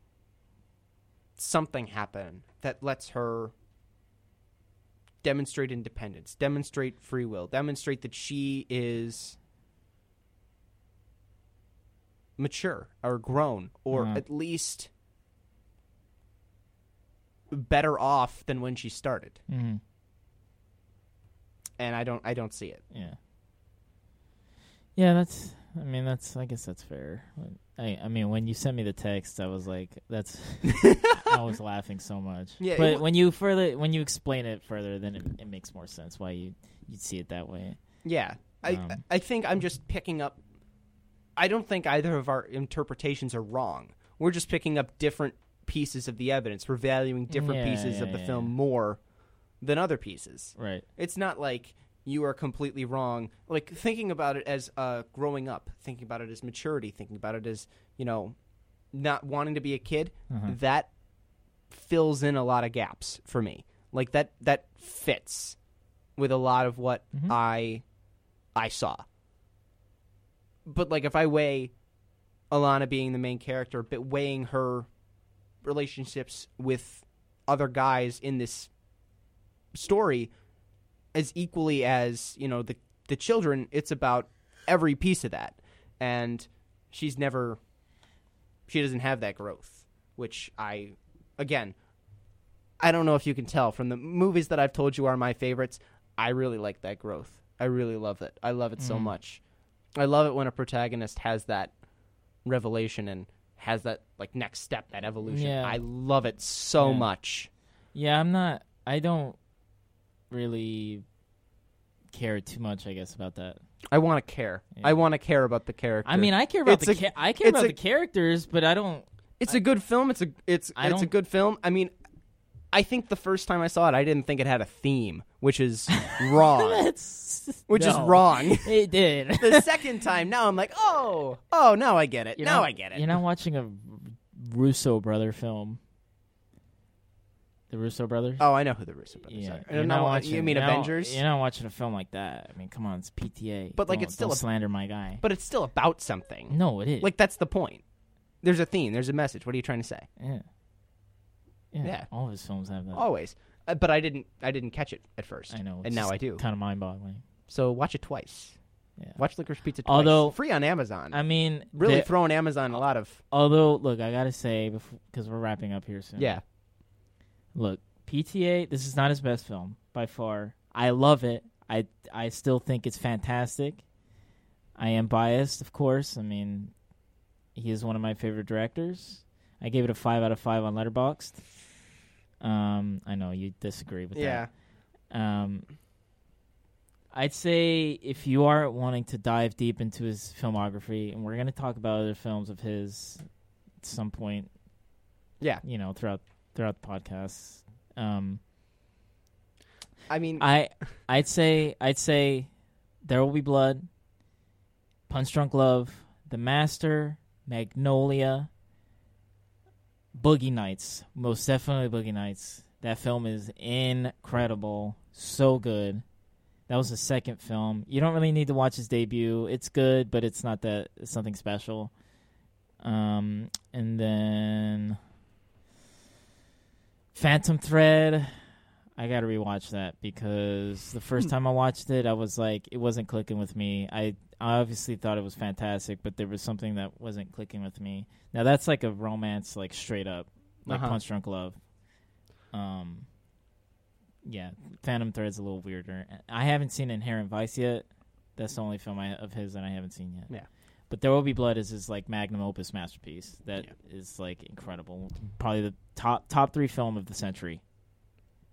Speaker 2: something happen that lets her demonstrate independence, demonstrate free will, demonstrate that she is mature or grown, or
Speaker 1: Uh-huh.
Speaker 2: at least better off than when she started.
Speaker 1: hmm
Speaker 2: And I don't I don't see it.
Speaker 1: Yeah. Yeah, that's. I mean, that's. I guess that's fair. I. I mean, when you sent me the text, I was like, "That's." I was laughing so much.
Speaker 2: Yeah,
Speaker 1: but
Speaker 2: wa-
Speaker 1: when you further, when you explain it further, then it, it makes more sense why you you'd see it that way.
Speaker 2: Yeah. I
Speaker 1: Um,
Speaker 2: I think I'm just picking up I don't think either of our interpretations are wrong. We're just picking up different pieces of the evidence. We're valuing different
Speaker 1: Yeah,
Speaker 2: pieces
Speaker 1: yeah,
Speaker 2: of the
Speaker 1: yeah.
Speaker 2: film more than other pieces.
Speaker 1: Right.
Speaker 2: It's not like you are completely wrong. Like thinking about it as uh, growing up, thinking about it as maturity, thinking about it as you know, not wanting to be a kid.
Speaker 1: Uh-huh.
Speaker 2: That fills in a lot of gaps for me. Like that that fits with a lot of what
Speaker 1: Mhm.
Speaker 2: I I saw. But like if I weigh Alana being the main character, but weighing her relationships with other guys in this story as equally as you know the the children it's about every piece of that and she's never she doesn't have that growth which i again i don't know if you can tell from the movies that i've told you are my favorites i really like that growth i really love it i love it so
Speaker 1: Mhm.
Speaker 2: much i love it when a protagonist has that revelation and has that like next step that evolution
Speaker 1: Yeah.
Speaker 2: i love it so
Speaker 1: Yeah.
Speaker 2: much
Speaker 1: Yeah, I'm not. I don't really care too much. I guess about that.
Speaker 2: i want to care
Speaker 1: Yeah.
Speaker 2: i want to care about the character
Speaker 1: I mean, I care about
Speaker 2: It's
Speaker 1: the
Speaker 2: a-
Speaker 1: ca- I care about
Speaker 2: a-
Speaker 1: the characters, but I don't.
Speaker 2: It's a good film. It's a it's
Speaker 1: I
Speaker 2: it's a good film. I mean, I think the first time I saw it, I didn't think it had a theme, which is wrong. Which is wrong.
Speaker 1: It did.
Speaker 2: the second time, now I'm like, oh, oh, now I get it.
Speaker 1: You're
Speaker 2: now
Speaker 1: not-
Speaker 2: I get it.
Speaker 1: You're not watching a Russo brother film. The Russo brothers.
Speaker 2: oh, I know who the Russo brothers
Speaker 1: yeah.
Speaker 2: are.
Speaker 1: You're not watching,
Speaker 2: you mean
Speaker 1: you're not-
Speaker 2: Avengers?
Speaker 1: you're not watching a film like that. I mean, come on, it's PTA.
Speaker 2: But, like,
Speaker 1: Don't-
Speaker 2: it's still a-
Speaker 1: slander my guy.
Speaker 2: But it's still about something.
Speaker 1: no, it is.
Speaker 2: Like that's the point. There's a theme. There's a message. What are you trying to say?
Speaker 1: yeah. yeah,
Speaker 2: Yeah.
Speaker 1: All of his films have that.
Speaker 2: Always. Uh, but I didn't. I didn't catch it at first.
Speaker 1: I know,
Speaker 2: and now I do.
Speaker 1: Kind of mind-boggling.
Speaker 2: So watch it twice.
Speaker 1: Yeah.
Speaker 2: Watch Licorice Pizza twice.
Speaker 1: Although-
Speaker 2: free on Amazon.
Speaker 1: I mean,
Speaker 2: really throwing Amazon a lot of.
Speaker 1: although, look, I gotta say, because we're wrapping up here soon.
Speaker 2: Yeah.
Speaker 1: Look, PTA. This is not his best film by far. I love it. I I still think it's fantastic. I am biased, of course. I mean, he is one of my favorite directors. I gave it a five out of five on Letterboxd. Um, I know you disagree with that.
Speaker 2: Yeah.
Speaker 1: that. Um, I'd say if you are wanting to dive deep into his filmography, and we're going to talk about other films of his at some point,
Speaker 2: Yeah.
Speaker 1: you know, throughout throughout the podcast. Um,
Speaker 2: I mean,
Speaker 1: I I'd say I'd say There Will Be Blood, Punch Drunk Love, The Master, Magnolia, Boogie Nights. Most definitely Boogie Nights. That film is incredible. So good. That was the second film. You don't really need to watch his debut. It's good, but it's not that it's something special. Um and then Phantom Thread. I got to rewatch that because the first
Speaker 2: Hmm.
Speaker 1: time I watched it, I was like, it wasn't clicking with me. I I obviously thought it was fantastic, but there was something that wasn't clicking with me. Now that's like a romance, like straight up, like
Speaker 2: Uh-huh.
Speaker 1: Punch Drunk Love. Um, yeah, Phantom Thread's a little weirder. I haven't seen Inherent Vice yet. That's the only film I, of his that I haven't seen yet.
Speaker 2: Yeah.
Speaker 1: But There Will Be Blood is his like magnum opus masterpiece. That is
Speaker 2: Yeah.
Speaker 1: like incredible. Probably the top top three film of the century.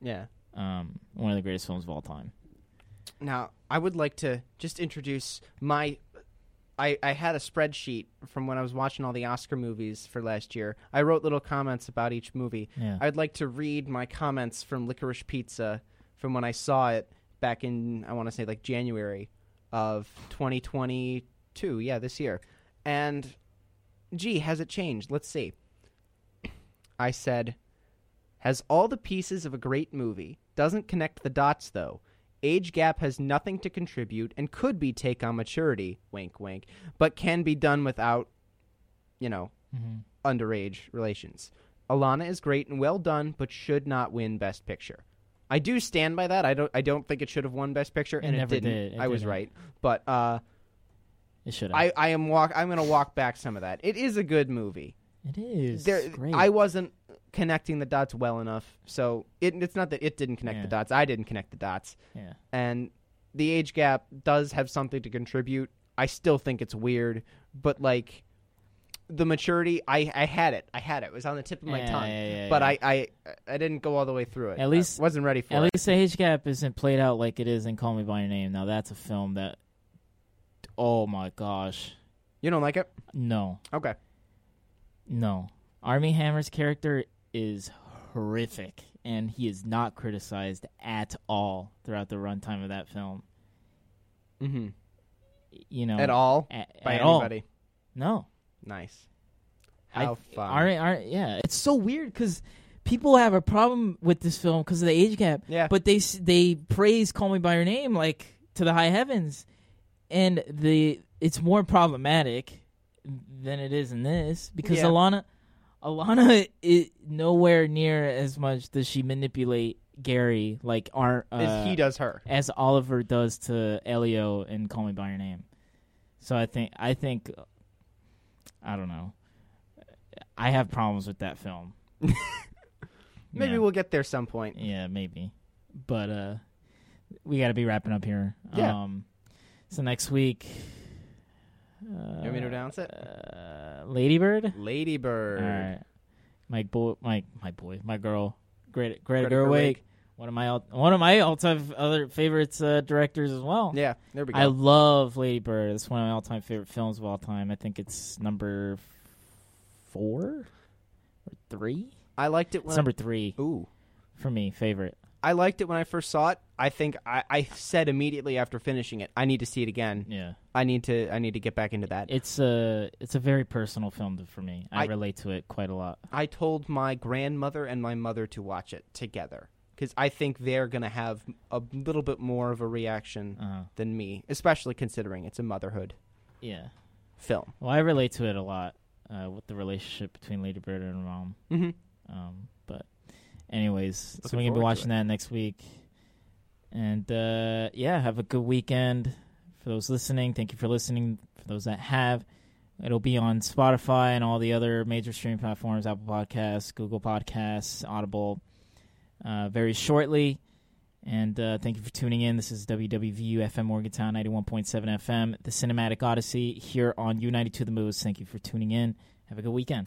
Speaker 2: yeah.
Speaker 1: Um, one of the greatest films of all time.
Speaker 2: Now, I would like to just introduce my. I, I had a spreadsheet from when I was watching all the Oscar movies for last year. I wrote little comments about each movie.
Speaker 1: Yeah.
Speaker 2: I'd like to read my comments from Licorice Pizza from when I saw it back in, I want to say, like January of 2022. Yeah, this year. And, gee, has it changed? Let's see. I said, has all the pieces of a great movie, doesn't connect the dots, though. Age gap has nothing to contribute and could be take on maturity, wink, wink, but can be done without, you know,
Speaker 1: mm-hmm.
Speaker 2: underage relations. Alana is great and well done, but should not win Best Picture. I do stand by that. I don't. I don't think it should have won Best Picture,
Speaker 1: It
Speaker 2: and
Speaker 1: never
Speaker 2: it didn't.
Speaker 1: did. It
Speaker 2: I was
Speaker 1: didn't.
Speaker 2: right, but uh,
Speaker 1: It should have.
Speaker 2: I, I am walk. I'm going to walk back some of that. It is a good movie.
Speaker 1: it is.
Speaker 2: There,
Speaker 1: great.
Speaker 2: I wasn't connecting the dots well enough, so it, it's not that it didn't connect the dots. I didn't connect the dots,
Speaker 1: yeah.
Speaker 2: and the age gap does have something to contribute. I still think it's weird, but like the maturity, I I had it. I had it. It was on the tip of my
Speaker 1: Yeah,
Speaker 2: tongue.
Speaker 1: yeah, yeah,
Speaker 2: but. I, I I didn't go all the way through it.
Speaker 1: At least-
Speaker 2: I wasn't ready for
Speaker 1: At
Speaker 2: it.
Speaker 1: At least the age gap isn't played out like it is in Call Me by Your Name. Now that's a film that. Oh my gosh,
Speaker 2: You don't like it?
Speaker 1: no,
Speaker 2: Okay.
Speaker 1: no. Armie Hammer's character is horrific, and he is not criticized at all throughout the runtime of that film.
Speaker 2: Mm-hmm.
Speaker 1: You know,
Speaker 2: At all
Speaker 1: a-
Speaker 2: by
Speaker 1: at all.
Speaker 2: anybody.
Speaker 1: No,
Speaker 2: Nice.
Speaker 1: I-
Speaker 2: How fun.
Speaker 1: Armie, Ar- yeah, it's so weird because people have a problem with this film because of the age gap.
Speaker 2: Yeah.
Speaker 1: but they they praise "Call Me by Your Name" like to the high heavens, and the it's more problematic than it is in this because
Speaker 2: Yeah.
Speaker 1: Alana Alana is nowhere near as much does she manipulate Gary like our uh,
Speaker 2: As he does her.
Speaker 1: as Oliver does to Elio in "Call Me by Your Name." So I think I think I don't know. I have problems with that film.
Speaker 2: Maybe
Speaker 1: Yeah.
Speaker 2: we'll get there some point.
Speaker 1: Yeah, maybe. But uh we got to be wrapping up here.
Speaker 2: Yeah.
Speaker 1: Um so next week uh,
Speaker 2: You want me to announce it?
Speaker 1: Uh, Ladybird?
Speaker 2: Ladybird.
Speaker 1: All right. My boy my my boy, my girl, Greta Greta,
Speaker 2: Greta
Speaker 1: Gerwig.
Speaker 2: Gerwig.
Speaker 1: One of my one of my all-time other favorites uh, directors as well.
Speaker 2: Yeah, there we go.
Speaker 1: I love Lady Bird. It's one of my all-time favorite films of all time. I think it's number 4 or 3?
Speaker 2: I liked it
Speaker 1: It's number 3
Speaker 2: Ooh.
Speaker 1: for me, favorite.
Speaker 2: I liked it when I first saw it. I think I, I said immediately after finishing it, I need to see it again.
Speaker 1: Yeah.
Speaker 2: I need to I need to get back into that.
Speaker 1: It's a it's a very personal film to, for me. I,
Speaker 2: I-
Speaker 1: relate to it quite a lot.
Speaker 2: I told my grandmother and my mother to watch it together because I think they're gonna have a little bit more of a reaction
Speaker 1: Uh-huh.
Speaker 2: than me, especially considering it's a motherhood
Speaker 1: Yeah.
Speaker 2: film.
Speaker 1: Well, I relate to it a lot uh, with the relationship between Lady Bird and her mom.
Speaker 2: Mm-hmm.
Speaker 1: Um, anyways, so we're gonna be watching that next week. And uh, yeah, have a good weekend. For those listening, thank you for listening. For those that have, it'll be on Spotify and all the other major streaming platforms: Apple Podcasts, Google Podcasts, Audible, uh, very shortly. And uh, thank you for tuning in. This is WWVU FM Morgantown 91.7 FM, the Cinematic Odyssey here on U92 The Moose. Thank you for tuning in. Have a good weekend.